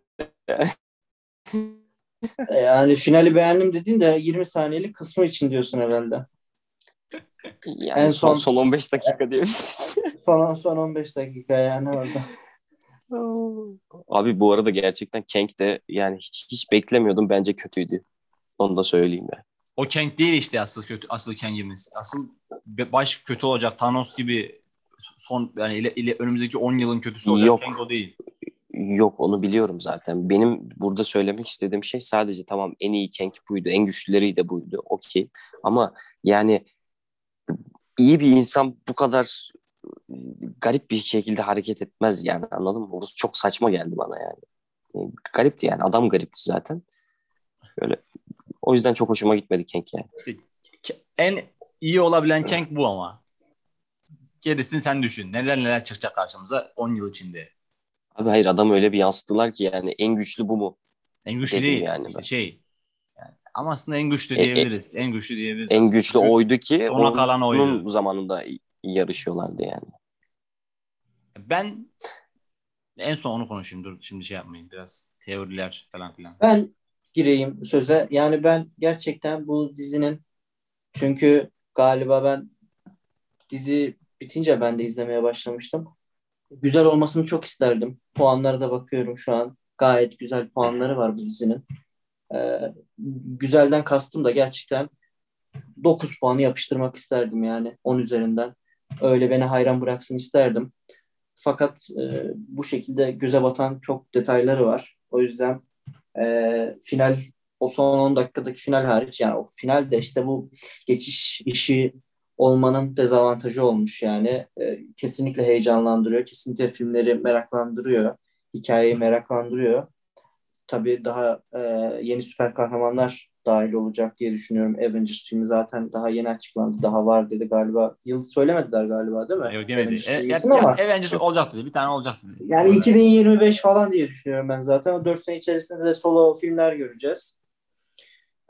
Speaker 1: E, Yani finali beğendim dediğin de 20 saniyelik kısmı için diyorsun herhalde.
Speaker 2: Yani
Speaker 1: En
Speaker 2: son,
Speaker 1: son-
Speaker 2: son 15 dakika diyebiliriz. (laughs)
Speaker 1: Son, son 15 dakika yani orada. (laughs)
Speaker 2: Abi bu arada gerçekten Kang de yani hiç, hiç beklemiyordum. Bence kötüydü. Onu da söyleyeyim ya.
Speaker 3: O Kang değil işte asıl kötü asıl Kang'imiz. Asıl baş kötü olacak Thanos gibi son yani ile, ile önümüzdeki 10 yılın kötüsü olacak
Speaker 2: Yok.
Speaker 3: O değil.
Speaker 2: Yok onu biliyorum zaten. Benim burada söylemek istediğim şey sadece tamam en iyi Kang buydu. En güçlüleri de buydu. Okey. Ama yani iyi bir insan bu kadar e, garip bir şekilde hareket etmez yani anladın mı? Orası çok saçma geldi bana yani. E, Garipti yani. Adam garipti zaten. Böyle o yüzden çok hoşuma gitmedi Kang yani.
Speaker 3: En iyi olabilen Kang bu ama. Gerisini sen düşün. Neler neler çıkacak karşımıza 10 yıl içinde.
Speaker 2: Abi hayır adam öyle bir yansıttılar ki yani en güçlü bu mu?
Speaker 3: En güçlü
Speaker 2: Dedim
Speaker 3: değil.
Speaker 2: yani
Speaker 3: İşte
Speaker 2: ben.
Speaker 3: şey. Yani, ama aslında en güçlü
Speaker 2: E- e-
Speaker 3: diyebiliriz. en güçlü diyebiliriz.
Speaker 2: En güçlü
Speaker 3: Çünkü
Speaker 2: oydu ki
Speaker 3: sona kalan oydu.
Speaker 2: onun zamanında yarışıyorlardı yani.
Speaker 3: Ben en son onu konuşayım. Dur şimdi şey yapmayın. Biraz teoriler falan filan.
Speaker 1: Ben gireyim söze. Yani ben gerçekten bu dizinin çünkü galiba ben dizi bitince ben de izlemeye başlamıştım. Güzel olmasını çok isterdim. Puanlara da bakıyorum şu an. Gayet güzel puanları var bu dizinin. Ee, güzelden kastım da gerçekten 9 puanı yapıştırmak isterdim yani 10 üzerinden. Öyle beni hayran bıraksın isterdim. Fakat e, bu şekilde göze batan çok detayları var. O yüzden e, final o son 10 dakikadaki final hariç yani o final de işte bu geçiş işi olmanın dezavantajı olmuş yani. E, kesinlikle heyecanlandırıyor. Kesinlikle filmleri meraklandırıyor. Hikayeyi meraklandırıyor. Tabii daha e, yeni süper kahramanlar dahil olacak diye düşünüyorum. Avengers filmi zaten daha yeni açıklandı. Daha var dedi galiba. Yıl söylemediler galiba değil mi?
Speaker 3: Yok demedi.
Speaker 1: Avengers
Speaker 3: E,
Speaker 1: filminin ama-
Speaker 3: Avengers olacak dedi. Bir tane olacak dedi.
Speaker 1: yani 2025 falan diye düşünüyorum ben zaten. O 4 sene içerisinde de solo filmler göreceğiz.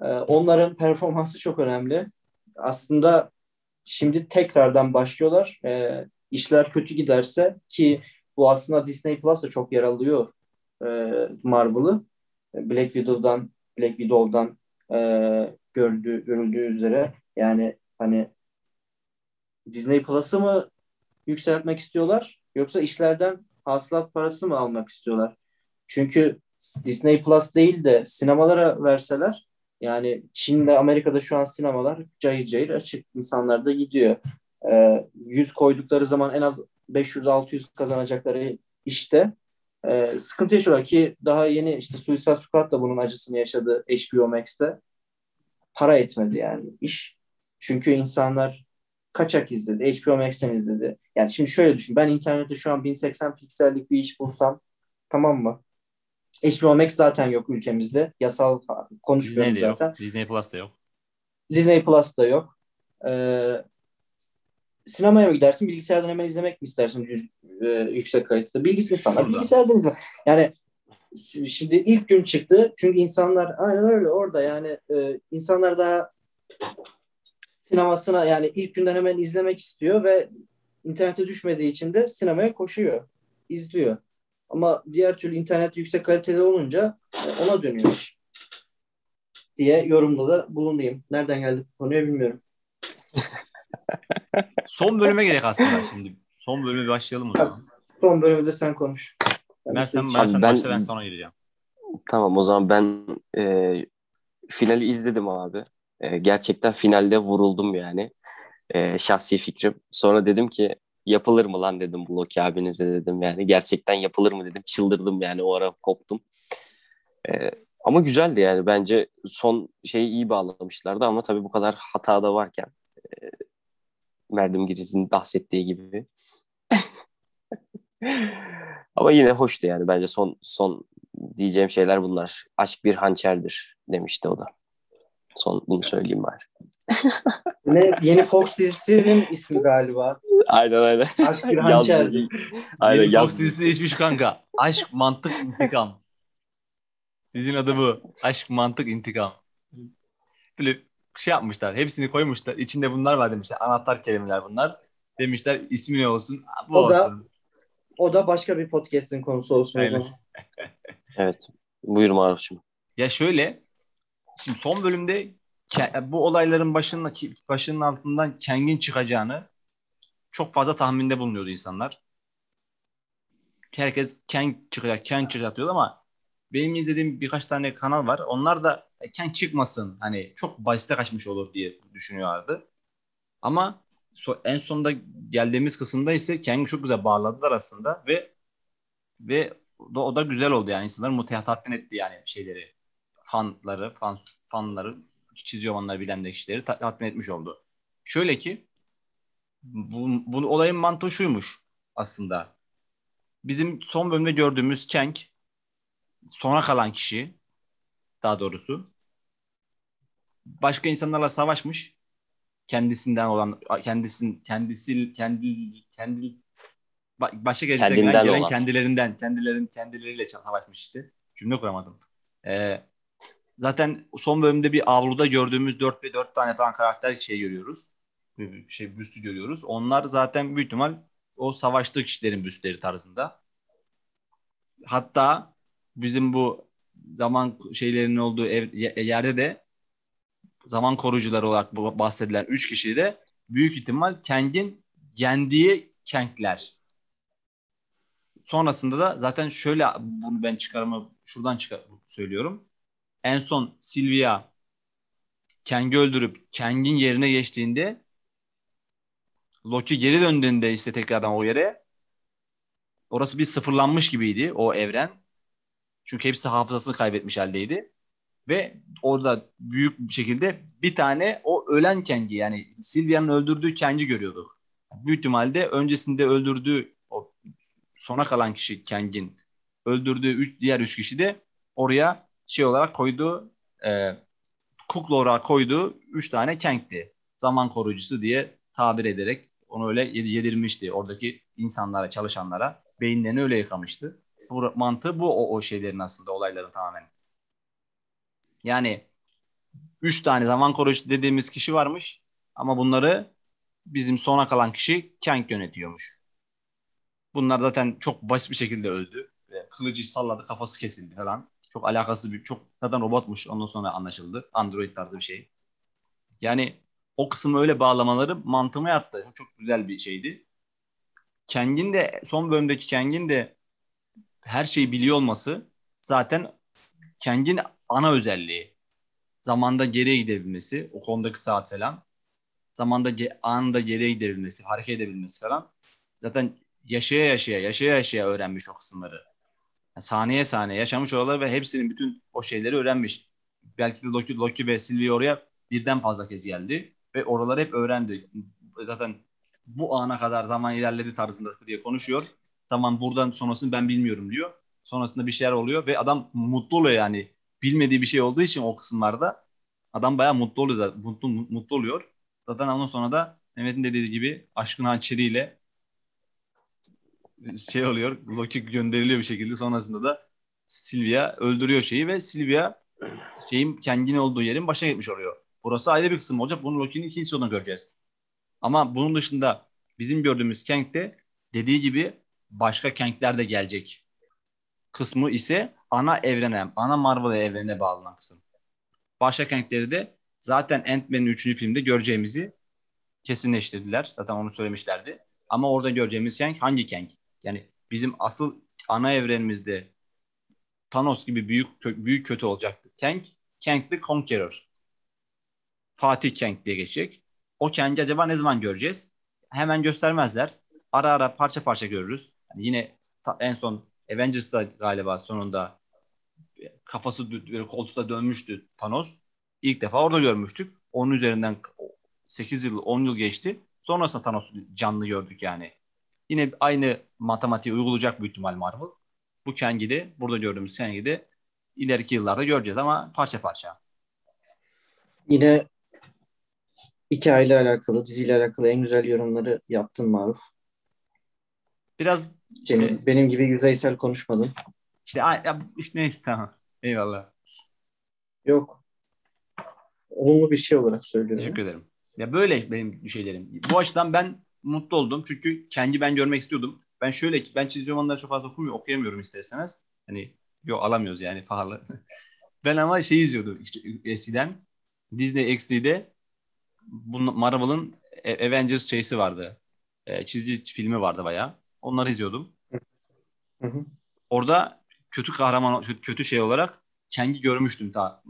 Speaker 1: Ee, onların performansı çok önemli. Aslında şimdi tekrardan başlıyorlar. Ee, işler kötü giderse ki bu aslında Disney Plus da çok yer alıyor e, Marvel'ı. Black Widow'dan Black Widow'dan e, gördüğü, görüldüğü üzere yani hani Disney Plus'ı mı yükseltmek istiyorlar yoksa işlerden hasılat parası mı almak istiyorlar? Çünkü Disney Plus değil de sinemalara verseler yani Çin'de Amerika'da şu an sinemalar cayır cayır açık. İnsanlar da gidiyor. Ee, 100 koydukları zaman en az 500-600 kazanacakları işte e, sıkıntı yaşıyorlar ki daha yeni işte Suicide Squad da bunun acısını yaşadı HBO Max'te. Para etmedi yani iş. Çünkü insanlar kaçak izledi. HBO Max'ten izledi. Yani şimdi şöyle düşün. Ben internette şu an 1080 piksellik bir iş bulsam tamam mı? HBO Max zaten yok ülkemizde. Yasal konuşmuyorum
Speaker 3: Disney de
Speaker 1: zaten.
Speaker 3: yok. Disney Plus da yok.
Speaker 1: Disney Plus da yok. Ee, sinemaya mı gidersin? Bilgisayardan hemen izlemek mi istersin e, yüksek kalitede? Bilgis insanlar
Speaker 3: Şurada.
Speaker 1: bilgisayardan izliyor. Yani şimdi ilk gün çıktı. Çünkü insanlar aynen öyle orada yani e, insanlar daha sinemasına yani ilk günden hemen izlemek istiyor ve internete düşmediği için de sinemaya koşuyor. izliyor. Ama diğer türlü internet yüksek kaliteli olunca e, ona dönüyor iş. diye yorumda da bulunayım. Nereden geldik bu konuya bilmiyorum. (laughs)
Speaker 3: Son bölüme gerek aslında şimdi. Son bölüme başlayalım o zaman.
Speaker 1: Son bölümde sen konuş. Ben
Speaker 3: Ben sen, ben, sen
Speaker 2: Ben-
Speaker 3: başla ben sonra gireceğim.
Speaker 2: Tamam o zaman ben e, finali izledim abi. E, gerçekten finalde vuruldum yani. E, şahsi fikrim. Sonra dedim ki yapılır mı lan dedim bu Loki abinize dedim yani. Gerçekten yapılır mı dedim. Çıldırdım yani o ara koptum. E, ama güzeldi yani bence son şeyi iyi bağlamışlardı ama tabii bu kadar hata da varken e, Merdim Giriz'in bahsettiği gibi. (laughs) ama yine hoştu yani bence son son diyeceğim şeyler bunlar. Aşk bir hançerdir demişti o da. Son bunu söyleyeyim bari. (laughs)
Speaker 1: ne, yeni Fox dizisinin ismi galiba.
Speaker 2: Aynen aynen.
Speaker 1: Aşk bir hançerdir.
Speaker 3: aynen Fox dizisi içmiş kanka. Aşk, mantık, intikam. Dizinin adı bu. Aşk, mantık, intikam. Böyle şey yapmışlar. Hepsini koymuşlar. İçinde bunlar var demişler. Anahtar kelimeler bunlar. Demişler ismi ne olsun? Bu
Speaker 1: o
Speaker 3: olsun.
Speaker 1: Da, o da başka bir podcast'in konusu olsun.
Speaker 3: Aynen. (laughs)
Speaker 2: evet. Buyur Maruf'cum.
Speaker 3: Ya şöyle. Şimdi son bölümde bu olayların başının, başının altından Kang'in çıkacağını çok fazla tahminde bulunuyordu insanlar. Herkes Kang çıkacak, Kang çıkacak diyordu ama benim izlediğim birkaç tane kanal var. Onlar da Kang çıkmasın hani çok basite kaçmış olur diye düşünüyorlardı. Ama en sonunda geldiğimiz kısımda ise Kang'i çok güzel bağladılar aslında ve ve o, o da güzel oldu yani insanlar mutlaka tatmin etti yani şeyleri fanları fan fanları çiziyor onları bilen de kişileri tatmin etmiş oldu. Şöyle ki bu, bu olayın mantığı şuymuş aslında. Bizim son bölümde gördüğümüz Kang sona kalan kişi daha doğrusu başka insanlarla savaşmış kendisinden olan kendisin kendisi kendi kendi başka gelecekten gelen olan. kendilerinden kendilerin kendileriyle savaşmış işte. Cümle kuramadım. Ee, zaten son bölümde bir avluda gördüğümüz 4 ve 4 tane falan karakter şey görüyoruz. Şey büstü görüyoruz. Onlar zaten büyük ihtimal o savaştığı kişilerin büstleri tarzında. Hatta bizim bu zaman şeylerinin olduğu ev, yerde de zaman koruyucuları olarak bahsedilen 3 kişi de büyük ihtimal Kang'in yendiği Kang'ler. Sonrasında da zaten şöyle bunu ben çıkarımı şuradan çıkar söylüyorum. En son Sylvia Kang'i öldürüp Kang'in yerine geçtiğinde Loki geri döndüğünde işte tekrardan o yere orası bir sıfırlanmış gibiydi o evren. Çünkü hepsi hafızasını kaybetmiş haldeydi. Ve orada büyük bir şekilde bir tane o ölen Kang'i yani Sylvia'nın öldürdüğü Kang'i görüyorduk. Büyük ihtimalle öncesinde öldürdüğü o sona kalan kişi Kang'in öldürdüğü üç, diğer üç kişi de oraya şey olarak koyduğu e, kukla olarak koyduğu üç tane Kang'ti. Zaman koruyucusu diye tabir ederek onu öyle yedirmişti oradaki insanlara, çalışanlara. Beyinlerini öyle yıkamıştı. Bu mantığı bu o, o şeylerin aslında olayların tamamen. Yani üç tane zaman koruyucu dediğimiz kişi varmış ama bunları bizim sona kalan kişi Kang yönetiyormuş. Bunlar zaten çok basit bir şekilde öldü. Kılıcı salladı kafası kesildi falan. Çok alakası bir çok zaten robotmuş ondan sonra anlaşıldı. Android tarzı bir şey. Yani o kısmı öyle bağlamaları mantığıma yattı. Çok güzel bir şeydi. Kang'in de son bölümdeki Kang'in de her şeyi biliyor olması zaten Kang'in ana özelliği. Zamanda geriye gidebilmesi, o konudaki saat falan. Zamanda ge- anında geriye gidebilmesi, hareket edebilmesi falan. Zaten yaşaya yaşaya, yaşaya yaşaya öğrenmiş o kısımları. Yani saniye saniye yaşamış oralar ve hepsinin bütün o şeyleri öğrenmiş. Belki de Loki, Loki ve Sylvie oraya birden fazla kez geldi ve oraları hep öğrendi. Zaten bu ana kadar zaman ilerledi tarzında diye konuşuyor. Tamam buradan sonrasını ben bilmiyorum diyor. Sonrasında bir şeyler oluyor ve adam mutlu oluyor yani. Bilmediği bir şey olduğu için o kısımlarda adam bayağı mutlu oluyor zaten. Mutlu, mutlu oluyor. Zaten ondan sonra da Mehmet'in dediği gibi aşkın hançeriyle şey oluyor. Loki gönderiliyor bir şekilde. Sonrasında da Sylvia öldürüyor şeyi ve Sylvia şeyin kendinin olduğu yerin başına gitmiş oluyor. Burası ayrı bir kısım olacak. Bunu Loki'nin ikinci sezonunda göreceğiz. Ama bunun dışında bizim gördüğümüz Kang'de dediği gibi başka Kang'ler de gelecek. Kısmı ise ana evrene, ana Marvel evrenine bağlanan kısım. Başka Kang'leri de zaten Ant-Man'in 3. filmde göreceğimizi kesinleştirdiler. Zaten onu söylemişlerdi. Ama orada göreceğimiz Kang hangi Kang? Yani bizim asıl ana evrenimizde Thanos gibi büyük büyük kötü olacaktı. Kang, Kang the Conqueror. Fatih Kang diye geçecek. O Kang'i acaba ne zaman göreceğiz? Hemen göstermezler. Ara ara parça parça görürüz. Yani yine en son Avengers'ta galiba sonunda kafası böyle koltukta dönmüştü Thanos. İlk defa orada görmüştük. Onun üzerinden 8 yıl 10 yıl geçti. Sonrasında Thanos'u canlı gördük yani. Yine aynı matematiği uygulayacak büyük ihtimal Marvel. Bu Kang'i de burada gördüğümüz Kang'i de ileriki yıllarda göreceğiz ama parça parça.
Speaker 1: Yine hikayeyle alakalı, diziyle alakalı en güzel yorumları yaptın Maruf.
Speaker 3: Biraz işte
Speaker 1: Benim, benim gibi yüzeysel konuşmadın.
Speaker 3: işte, ya, işte neyse tamam. Eyvallah.
Speaker 1: Yok. Olumlu bir şey olarak söylüyorum.
Speaker 3: Teşekkür ederim. Ya böyle benim şeylerim. Bu açıdan ben mutlu oldum. Çünkü kendi ben görmek istiyordum. Ben şöyle ben çizgi romanları çok fazla okumuyor, okuyamıyorum isterseniz. Hani yok alamıyoruz yani pahalı. (laughs) ben ama şey izliyordum işte eskiden. Disney XD'de Marvel'ın A- Avengers şeysi vardı. E, çizgi filmi vardı bayağı. Onları izliyordum.
Speaker 1: Hı hı.
Speaker 3: Orada kötü kahraman, kötü, şey olarak Kang'i görmüştüm. Ta,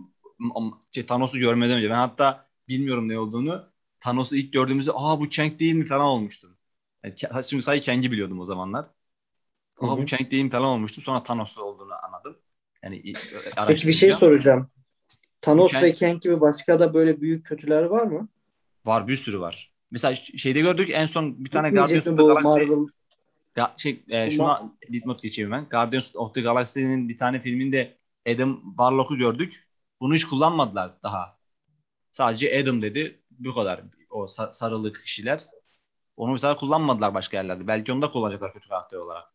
Speaker 3: şey, Thanos'u görmeden önce. Ben hatta bilmiyorum ne olduğunu. Thanos'u ilk gördüğümüzde aa bu Kang değil mi falan olmuştum. Yani, şimdi sadece Kang'i biliyordum o zamanlar. Aa bu Kang değil mi falan olmuştum. Sonra Thanos olduğunu anladım. Yani
Speaker 1: Peki bir şey soracağım. Thanos
Speaker 3: Kang-
Speaker 1: ve Kang gibi başka da böyle büyük kötüler var mı?
Speaker 3: Var bir sürü var. Mesela şeyde gördük en son bir tane Guardians of the Galaxy
Speaker 1: Marvel?
Speaker 3: Ya şey e, şuna dipnot geçeyim ben. Guardians of the Galaxy'nin bir tane filminde Adam Warlock'u gördük. Bunu hiç kullanmadılar daha. Sadece Adam dedi. Bu kadar. O sa- sarılı kişiler. Onu mesela kullanmadılar başka yerlerde. Belki onu da kullanacaklar kötü karakter olarak.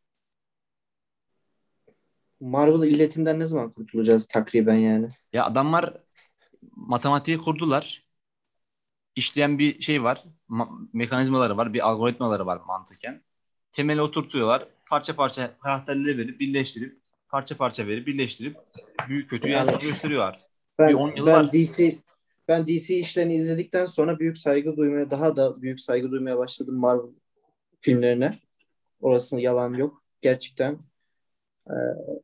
Speaker 1: Marvel illetinden ne zaman kurtulacağız takriben yani?
Speaker 3: Ya adamlar matematiği kurdular. İşleyen bir şey var. Ma- mekanizmaları var. Bir algoritmaları var mantıken. Temeli oturtuyorlar. Parça parça karakterleri verip birleştirip parça parça verip birleştirip büyük kötüyü
Speaker 1: Yani-
Speaker 3: son gösteriyorlar.
Speaker 1: Ben,
Speaker 3: Bir 10 yıl
Speaker 1: ben
Speaker 3: var.
Speaker 1: DC ben DC işlerini izledikten sonra büyük saygı duymaya daha da büyük saygı duymaya başladım Marvel filmlerine. Orasında yalan yok. Gerçekten e,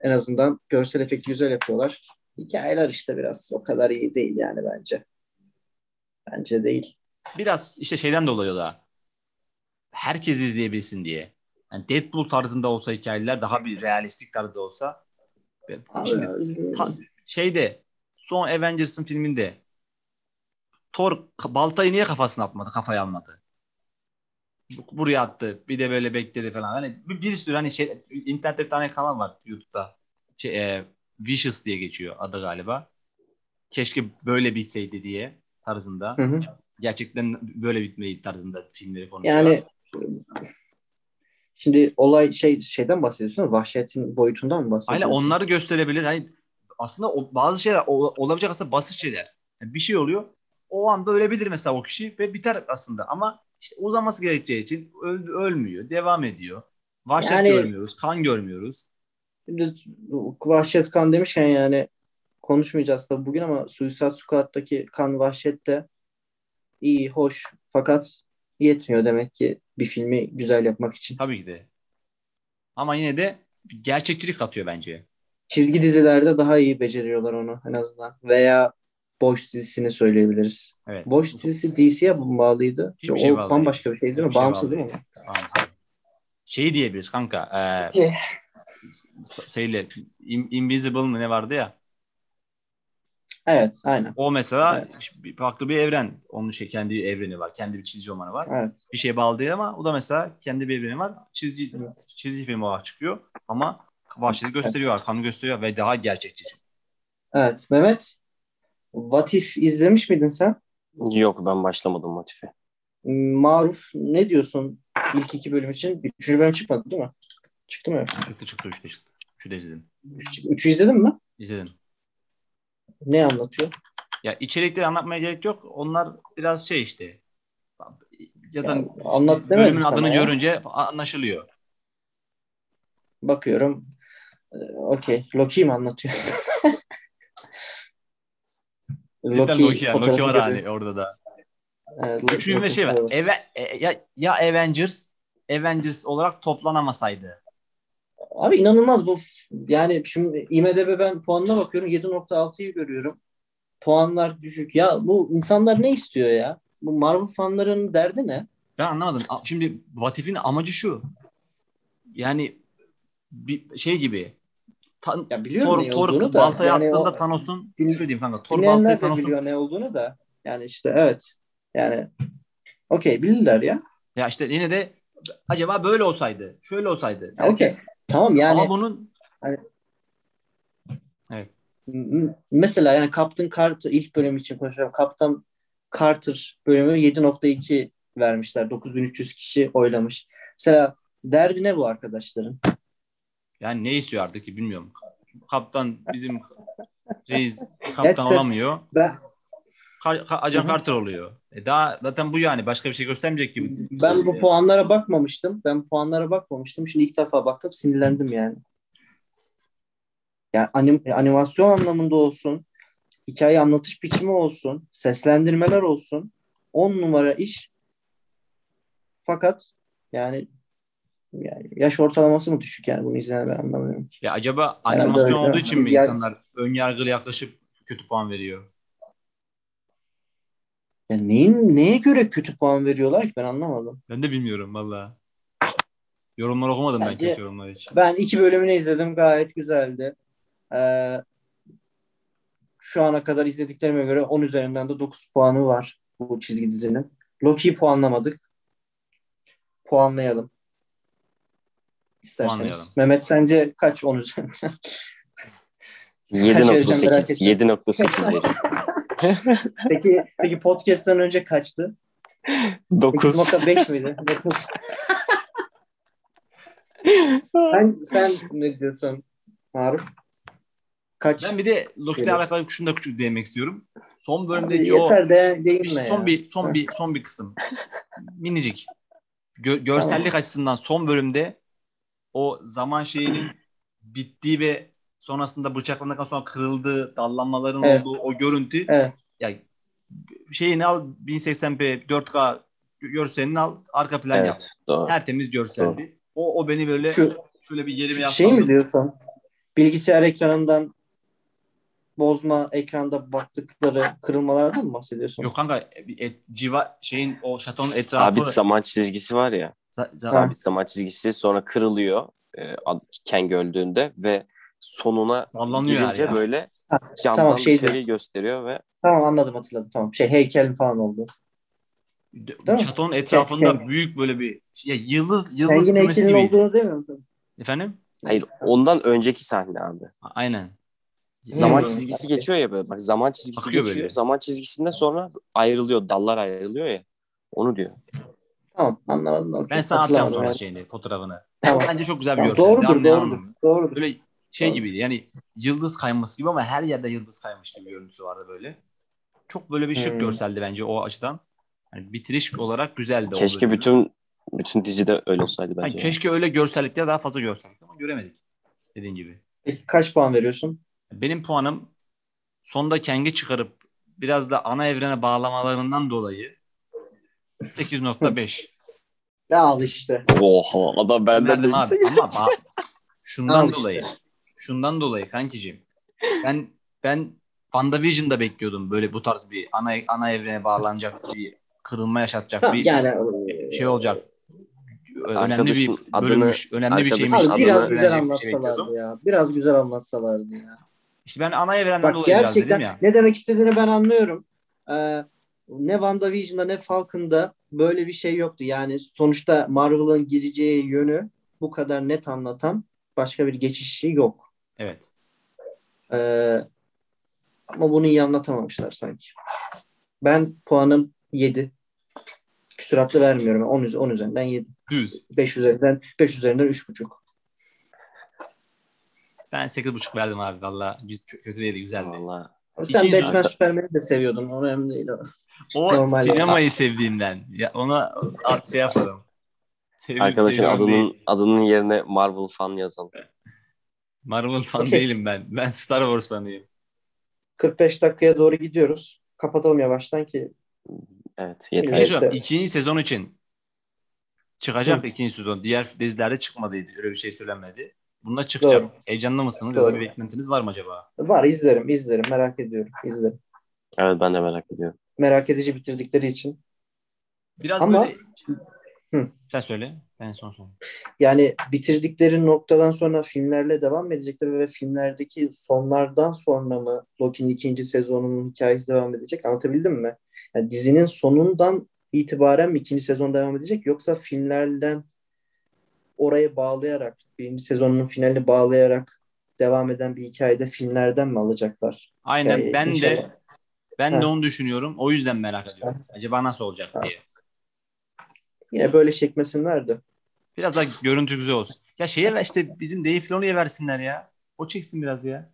Speaker 1: en azından görsel efekti güzel yapıyorlar. Hikayeler işte biraz o kadar iyi değil yani bence. Bence değil.
Speaker 3: Biraz işte şeyden dolayı da herkes izleyebilsin diye. Yani Deadpool tarzında olsa hikayeler daha bir realistik tarzda olsa.
Speaker 1: Abi,
Speaker 3: Şimdi ta- şeyde son Avengers'ın filminde Thor baltayı niye kafasına atmadı? Kafaya almadı. Bu- Buraya attı. Bir de böyle bekledi falan. Hani bir, bir sürü hani şey internette bir tane kanal var YouTube'da. Şey, e, Vicious diye geçiyor adı galiba. Keşke böyle bitseydi diye tarzında.
Speaker 1: Hı hı.
Speaker 3: Gerçekten böyle bitmeli tarzında filmleri konuşuyor.
Speaker 1: Yani şimdi olay şey şeyden bahsediyorsun. Vahşetin boyutundan mı bahsediyorsun?
Speaker 3: Aynen onları gösterebilir. Hani aslında o, bazı şeyler o- olabilecek aslında basit şeyler. Yani bir şey oluyor. O anda ölebilir mesela o kişi ve biter aslında. Ama işte uzaması gerekeceği için öl- ölmüyor. Devam ediyor. Vahşet
Speaker 1: Yani-
Speaker 3: görmüyoruz. Kan görmüyoruz.
Speaker 1: Şimdi vahşet kan demişken yani konuşmayacağız tabii bugün ama Suicide Squad'daki kan vahşet de iyi, hoş fakat yetmiyor demek ki bir filmi güzel yapmak için.
Speaker 3: Tabii ki de. Ama yine de gerçekçilik katıyor bence.
Speaker 1: Çizgi dizilerde daha iyi beceriyorlar onu en azından. Veya Boş dizisini söyleyebiliriz.
Speaker 3: Evet.
Speaker 1: Boş dizisi DC'ye bağlıydı?
Speaker 3: Hiçbir
Speaker 1: o
Speaker 3: şey bağlı
Speaker 1: bambaşka bir şey değil mi?
Speaker 3: Şey
Speaker 1: Bağımsız değil mi?
Speaker 3: Bağımsız. Şeyi diyebiliriz kanka. E, şeyle In- Invisible mı ne vardı ya?
Speaker 1: Evet, aynen.
Speaker 3: O mesela bir farklı bir evren. Onun şey kendi evreni var. Kendi bir çizgi romanı var.
Speaker 1: Evet.
Speaker 3: Bir şeye bağlı değil ama o da mesela kendi bir evreni var. Çizgi
Speaker 1: Evet.
Speaker 3: çizgi film olarak çıkıyor ama vahşeti gösteriyor, kanı gösteriyor ve daha gerçekçi.
Speaker 1: Evet. Mehmet, What If izlemiş miydin sen?
Speaker 2: Yok ben başlamadım Motife.
Speaker 1: Maruf ne diyorsun ilk iki bölüm için? Üçüncü bölüm çıkmadı değil mi? Çıktı mı?
Speaker 3: Çıktı çıktı üçte çıktı. Şu da izledim.
Speaker 1: Üç- Üçü izledin mi?
Speaker 3: İzledim.
Speaker 1: Ne anlatıyor?
Speaker 3: Ya içerikleri anlatmaya gerek yok. Onlar biraz şey işte. Zaten
Speaker 1: Ya, anlat
Speaker 3: bölümün adını
Speaker 1: ya.
Speaker 3: görünce anlaşılıyor.
Speaker 1: Bakıyorum. Ee, Okey. Loki mi anlatıyor? (laughs)
Speaker 3: Cidden Loki, yani. Loki var hani orada da.
Speaker 1: Evet, Loki-
Speaker 3: Üçüncü ve şey var. Eve, e, ya, ya Avengers Avengers olarak toplanamasaydı.
Speaker 1: Abi inanılmaz bu. Yani şimdi IMDB ben puanına bakıyorum 7.6'yı görüyorum. puanlar düşük. Ya bu insanlar ne istiyor ya? Bu Marvel fanların derdi ne?
Speaker 3: Ben anlamadım. Şimdi Vatif'in amacı şu. Yani bir şey gibi. Ta-
Speaker 1: Ya biliyorum
Speaker 3: Thor,
Speaker 1: ne
Speaker 3: Thor
Speaker 1: olduğunu da.
Speaker 3: baltaya
Speaker 1: Yani
Speaker 3: attığında Thanos'un
Speaker 1: Din-
Speaker 3: şöyle diyeyim kanka. Thor baltaya Thanos'un
Speaker 1: biliyor ne olduğunu da. Yani işte evet. Yani okey bilirler ya.
Speaker 3: ya işte yine de acaba böyle olsaydı, şöyle olsaydı.
Speaker 1: Ya Okey. Tamam yani
Speaker 3: Ama bunun
Speaker 1: m- mesela yani Captain Carter ilk bölüm için konuşuyorum. Captain Carter bölümü 7.2 vermişler. 9300 kişi oylamış. Mesela derdi ne bu arkadaşların?
Speaker 3: yani ne istiyor artık ki bilmiyorum. Kaptan bizim (laughs) reis kaptan olamıyor.
Speaker 1: Ben
Speaker 3: Ajan. Carter oluyor. E daha zaten bu yani başka bir şey göstermeyecek gibi.
Speaker 1: ben bu puanlara bakmamıştım. Ben puanlara bakmamıştım. Şimdi ilk defa baktım sinirlendim yani. Yani anim, animasyon anlamında olsun, hikaye anlatış biçimi olsun, seslendirmeler olsun. 10 numara iş. Fakat yani, yani yaş ortalaması mı düşük yani bunu izleyen ben anlamıyorum ki.
Speaker 3: Ya acaba
Speaker 1: Herhalde
Speaker 3: animasyon
Speaker 1: öyle.
Speaker 3: olduğu için mi insanlar ön yargılı yaklaşıp kötü puan veriyor?
Speaker 1: Yani neyin, neye göre kötü puan veriyorlar ki ben anlamadım.
Speaker 3: Ben de bilmiyorum valla. Yorumlar okumadım ben
Speaker 1: Bence-
Speaker 3: kötü yorumlar için.
Speaker 1: Ben iki bölümünü izledim. Gayet güzeldi. Ee, şu ana kadar izlediklerime göre 10 üzerinden de 9 puanı var bu çizgi dizinin. Loki'yi puanlamadık. Puanlayalım. İsterseniz.
Speaker 3: Puanlayalım.
Speaker 1: Mehmet sence kaç 10 üzerinden? Kaç vereceğim merak
Speaker 2: 7.8
Speaker 1: ettim.
Speaker 2: 7.8 (laughs) veriyorum. (laughs)
Speaker 1: Peki, peki podcast'ten önce kaçtı?
Speaker 2: 9.
Speaker 1: 8.5 miydi? 9. sen, sen ne diyorsun Maruf? Kaç?
Speaker 3: Ben bir de Loki'yle
Speaker 1: Evet.
Speaker 3: alakalı şunu da küçük değinmek istiyorum. Son
Speaker 1: Abi
Speaker 3: bölümdeki o
Speaker 1: yeter de
Speaker 3: bir-
Speaker 1: değinme ya.
Speaker 3: son bir son bir son bir kısım. Minicik. Gö- görsellik açısından son bölümde o zaman şeyinin bittiği ve sonrasında bıçaklandıktan sonra kırıldığı, dallanmaların
Speaker 1: Evet.
Speaker 3: olduğu o görüntü
Speaker 1: Evet.
Speaker 3: ya şeyini al 1080p 4K görselini al arka plan yap.
Speaker 2: Evet doğru.
Speaker 3: Tertemiz görseldi. O o beni böyle
Speaker 1: Şu
Speaker 3: şöyle bir yerime
Speaker 1: şey mi diyorsun? Bilgisayar ekranından bozma ekranda baktıkları kırılmalardan mı bahsediyorsun?
Speaker 3: Yok kanka et, civa şeyin o şatonun etrafı
Speaker 2: Sabit zaman çizgisi var ya.
Speaker 3: za- za-
Speaker 2: Sabit zaman çizgisi sonra kırılıyor e, Kang öldüğünde ve sonuna
Speaker 3: Sallanıyor
Speaker 2: gelince
Speaker 3: yani ya.
Speaker 2: böyle
Speaker 1: Ha,
Speaker 2: camdan
Speaker 1: tamam, şey
Speaker 2: dışarıyı gösteriyor ve
Speaker 1: Tamam anladım hatırladım. Tamam. Şey heykel falan oldu. Değil mi?
Speaker 3: şatonun etrafında
Speaker 1: Kang-
Speaker 3: büyük böyle bir ya yıldız yıldız
Speaker 1: Kang'in
Speaker 3: kümesi gibiydi.
Speaker 1: olduğunu demiyor musun?
Speaker 3: Efendim?
Speaker 2: hayır ondan önceki sahne abi.
Speaker 3: Aynen.
Speaker 2: Zaman çizgisi geçiyor ya böyle. Bak zaman çizgisi
Speaker 3: Akıyor
Speaker 2: geçiyor.
Speaker 3: böyle.
Speaker 2: Zaman çizgisinden sonra ayrılıyor. Dallar ayrılıyor ya. Onu diyor.
Speaker 1: Tamam anlamadım.
Speaker 3: Ben sana atacağım sonra
Speaker 1: yani.
Speaker 3: şeyini, fotoğrafını.
Speaker 1: Tamam.
Speaker 3: Bence çok güzel bir
Speaker 1: Tamam,
Speaker 3: görsel.
Speaker 1: doğrudur,
Speaker 3: Anlayalım
Speaker 1: doğrudur.
Speaker 3: mı?
Speaker 1: Doğrudur.
Speaker 3: Böyle şey gibiydi. Yani yıldız kayması gibi ama her yerde yıldız kaymış gibi görüntüsü vardı böyle. Çok böyle bir şık
Speaker 1: Hmm.
Speaker 3: görseldi bence o açıdan. Yani bitiriş olarak güzeldi.
Speaker 2: Keşke
Speaker 3: bölümü.
Speaker 2: bütün bütün dizide öyle olsaydı
Speaker 3: Yani
Speaker 2: bence.
Speaker 3: keşke öyle görsellikte daha fazla görseydik ama göremedik. Dediğin gibi.
Speaker 1: Peki kaç puan veriyorsun?
Speaker 3: Benim puanım sonda Kang'i çıkarıp biraz da ana evrene bağlamalarından dolayı 8.5.
Speaker 1: Ne (laughs) al işte.
Speaker 2: Oha adam benden de
Speaker 3: Verdim abi
Speaker 2: yüksek.
Speaker 3: ama ba- (laughs) şundan
Speaker 1: Al işte.
Speaker 3: Şundan dolayı kankicim. Ben ben WandaVision'da bekliyordum böyle bu tarz bir ana ana evrene bağlanacak bir kırılma yaşatacak
Speaker 1: Tamam,
Speaker 3: bir
Speaker 1: yani
Speaker 3: şey olacak. Önemli bir
Speaker 2: adını-
Speaker 3: bölümmüş, önemli bir şeymiş.
Speaker 1: Abi
Speaker 2: adını-
Speaker 1: biraz güzel
Speaker 3: şey
Speaker 1: anlatsalardı ya. Biraz güzel anlatsalardı ya.
Speaker 3: İşte ben ana evrenden
Speaker 1: Bak
Speaker 3: dolayı biraz dedim
Speaker 1: gerçekten
Speaker 3: ya.
Speaker 1: ne demek istediğini ben anlıyorum. Ee, ne WandaVision'da ne Falcon'da böyle bir şey yoktu. Yani sonuçta Marvel'ın gireceği yönü bu kadar net anlatan başka bir geçişi yok.
Speaker 3: Evet.
Speaker 1: Ee, ama bunu iyi anlatamamışlar sanki. Ben puanım 7. Küsuratlı vermiyorum. 10, üz- 10 üzerinden 7.
Speaker 3: Düz.
Speaker 1: 5 üzerinden 5 üzerinden 3,5.
Speaker 3: Ben 8.5 verdim abi valla. Kötü değildi güzeldi.
Speaker 2: Vallahi.
Speaker 1: Ama Sen
Speaker 3: İki
Speaker 1: Batman Superman'i de seviyordun. O önemli değil. o.
Speaker 3: O
Speaker 1: Normal.
Speaker 3: sinemayı sevdiğimden. Ya ona at şey yapalım. Sevip
Speaker 2: Arkadaşın adının
Speaker 3: değil.
Speaker 2: adının yerine Marvel fan yazalım. (laughs)
Speaker 3: Marvel fan
Speaker 1: Okey.
Speaker 3: değilim ben. Ben Star Wars fanıyım.
Speaker 1: 45 dakikaya doğru gidiyoruz. Kapatalım yavaştan ki.
Speaker 2: Evet yeter.
Speaker 3: şey
Speaker 1: Evet,
Speaker 3: söyleyeyim.
Speaker 1: evet.
Speaker 3: İkinci sezon için çıkacak
Speaker 1: Hı.
Speaker 3: ikinci sezon. Diğer dizilerde çıkmadıydı. Öyle bir şey söylenmedi. Bunda çıkacak.
Speaker 1: Doğru.
Speaker 3: Heyecanlı mısınız ya da
Speaker 1: Doğru.
Speaker 3: bir beklentiniz var mı acaba?
Speaker 1: Var izlerim izlerim merak ediyorum izlerim.
Speaker 2: Evet ben de merak ediyorum.
Speaker 1: Merak edici bitirdikleri için.
Speaker 3: Biraz
Speaker 1: Ama-
Speaker 3: böyle...
Speaker 1: Hı.
Speaker 3: Sen söyle. Ben son son.
Speaker 1: Yani bitirdikleri noktadan sonra filmlerle devam edecekler ve filmlerdeki sonlardan sonra mı Loki'nin ikinci sezonunun hikayesi devam edecek? Anlatabildim mi? Yani dizinin sonundan itibaren mi ikinci sezon devam edecek yoksa filmlerden oraya bağlayarak birinci sezonun finalini bağlayarak devam eden bir hikayede filmlerden mi alacaklar?
Speaker 3: Aynen
Speaker 1: Hikayeyi?
Speaker 3: ben de
Speaker 1: İnşallah.
Speaker 3: ben
Speaker 1: Ha.
Speaker 3: de onu düşünüyorum. O yüzden merak ediyorum. Acaba nasıl olacak diye.
Speaker 1: Yine böyle çekmesinler de.
Speaker 3: Biraz daha görüntü güzel olsun. Ya şeye ver işte bizim Dave Filoni'ye versinler ya. O çeksin biraz ya.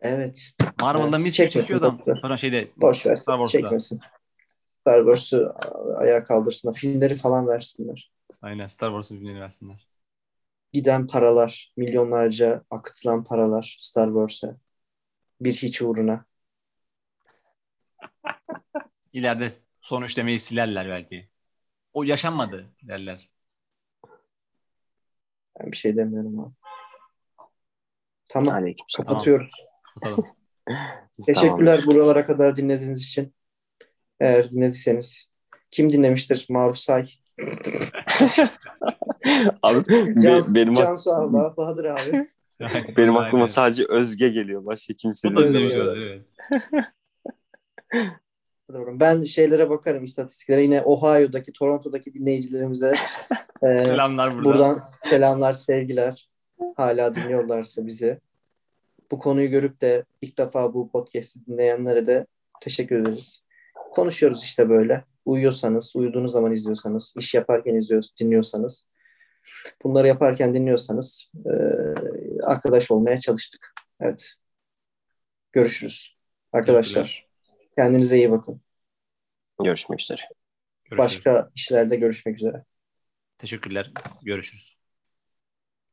Speaker 1: Evet.
Speaker 3: Marvel'da
Speaker 1: Evet,
Speaker 3: mis çekiyor adam. Pardon şeyde
Speaker 1: Boş ver.
Speaker 3: Star Wars'ta.
Speaker 1: Çekmesin. Star Wars'u ayağa kaldırsınlar. Filmleri falan versinler.
Speaker 3: Aynen Star Wars'un filmlerini versinler.
Speaker 1: Giden paralar, milyonlarca akıtılan paralar Star Wars'a. Bir hiç uğruna.
Speaker 3: İleride son üçlemeyi silerler belki. O yaşanmadı derler.
Speaker 1: Ben bir şey demiyorum abi. Tamam.
Speaker 2: Aleykümselam.
Speaker 1: Kapatıyorum.
Speaker 3: Bakalım. (laughs)
Speaker 1: Teşekkürler buralara kadar dinlediğiniz için. Eğer dinlediyseniz. Kim dinlemiştir? Maruf Say. (laughs)
Speaker 2: Abi
Speaker 1: Can,
Speaker 2: be- benim
Speaker 1: Cansu abla, Bahadır abi.
Speaker 2: benim aklıma
Speaker 3: Aynen.
Speaker 2: sadece Özge geliyor. Başka kimse
Speaker 3: O da dinlemiş
Speaker 1: Evet.
Speaker 3: olabilir. (laughs)
Speaker 1: Ben şeylere bakarım istatistiklere. Yine Ohio'daki, Toronto'daki dinleyicilerimize (laughs) e,
Speaker 3: Selamlar buradan.
Speaker 1: buradan selamlar, sevgiler. Hala dinliyorlarsa bizi. Bu konuyu görüp de ilk defa bu podcast'i dinleyenlere de teşekkür ederiz. Konuşuyoruz işte böyle. Uyuyorsanız, uyuduğunuz zaman izliyorsanız, iş yaparken izliyorsanız, dinliyorsanız, bunları yaparken dinliyorsanız e, arkadaş olmaya çalıştık. Evet. Görüşürüz. Arkadaşlar. Kendinize iyi bakın.
Speaker 2: Görüşmek üzere.
Speaker 3: Görüşürüz.
Speaker 1: Başka işlerde görüşmek üzere.
Speaker 3: Teşekkürler. Görüşürüz.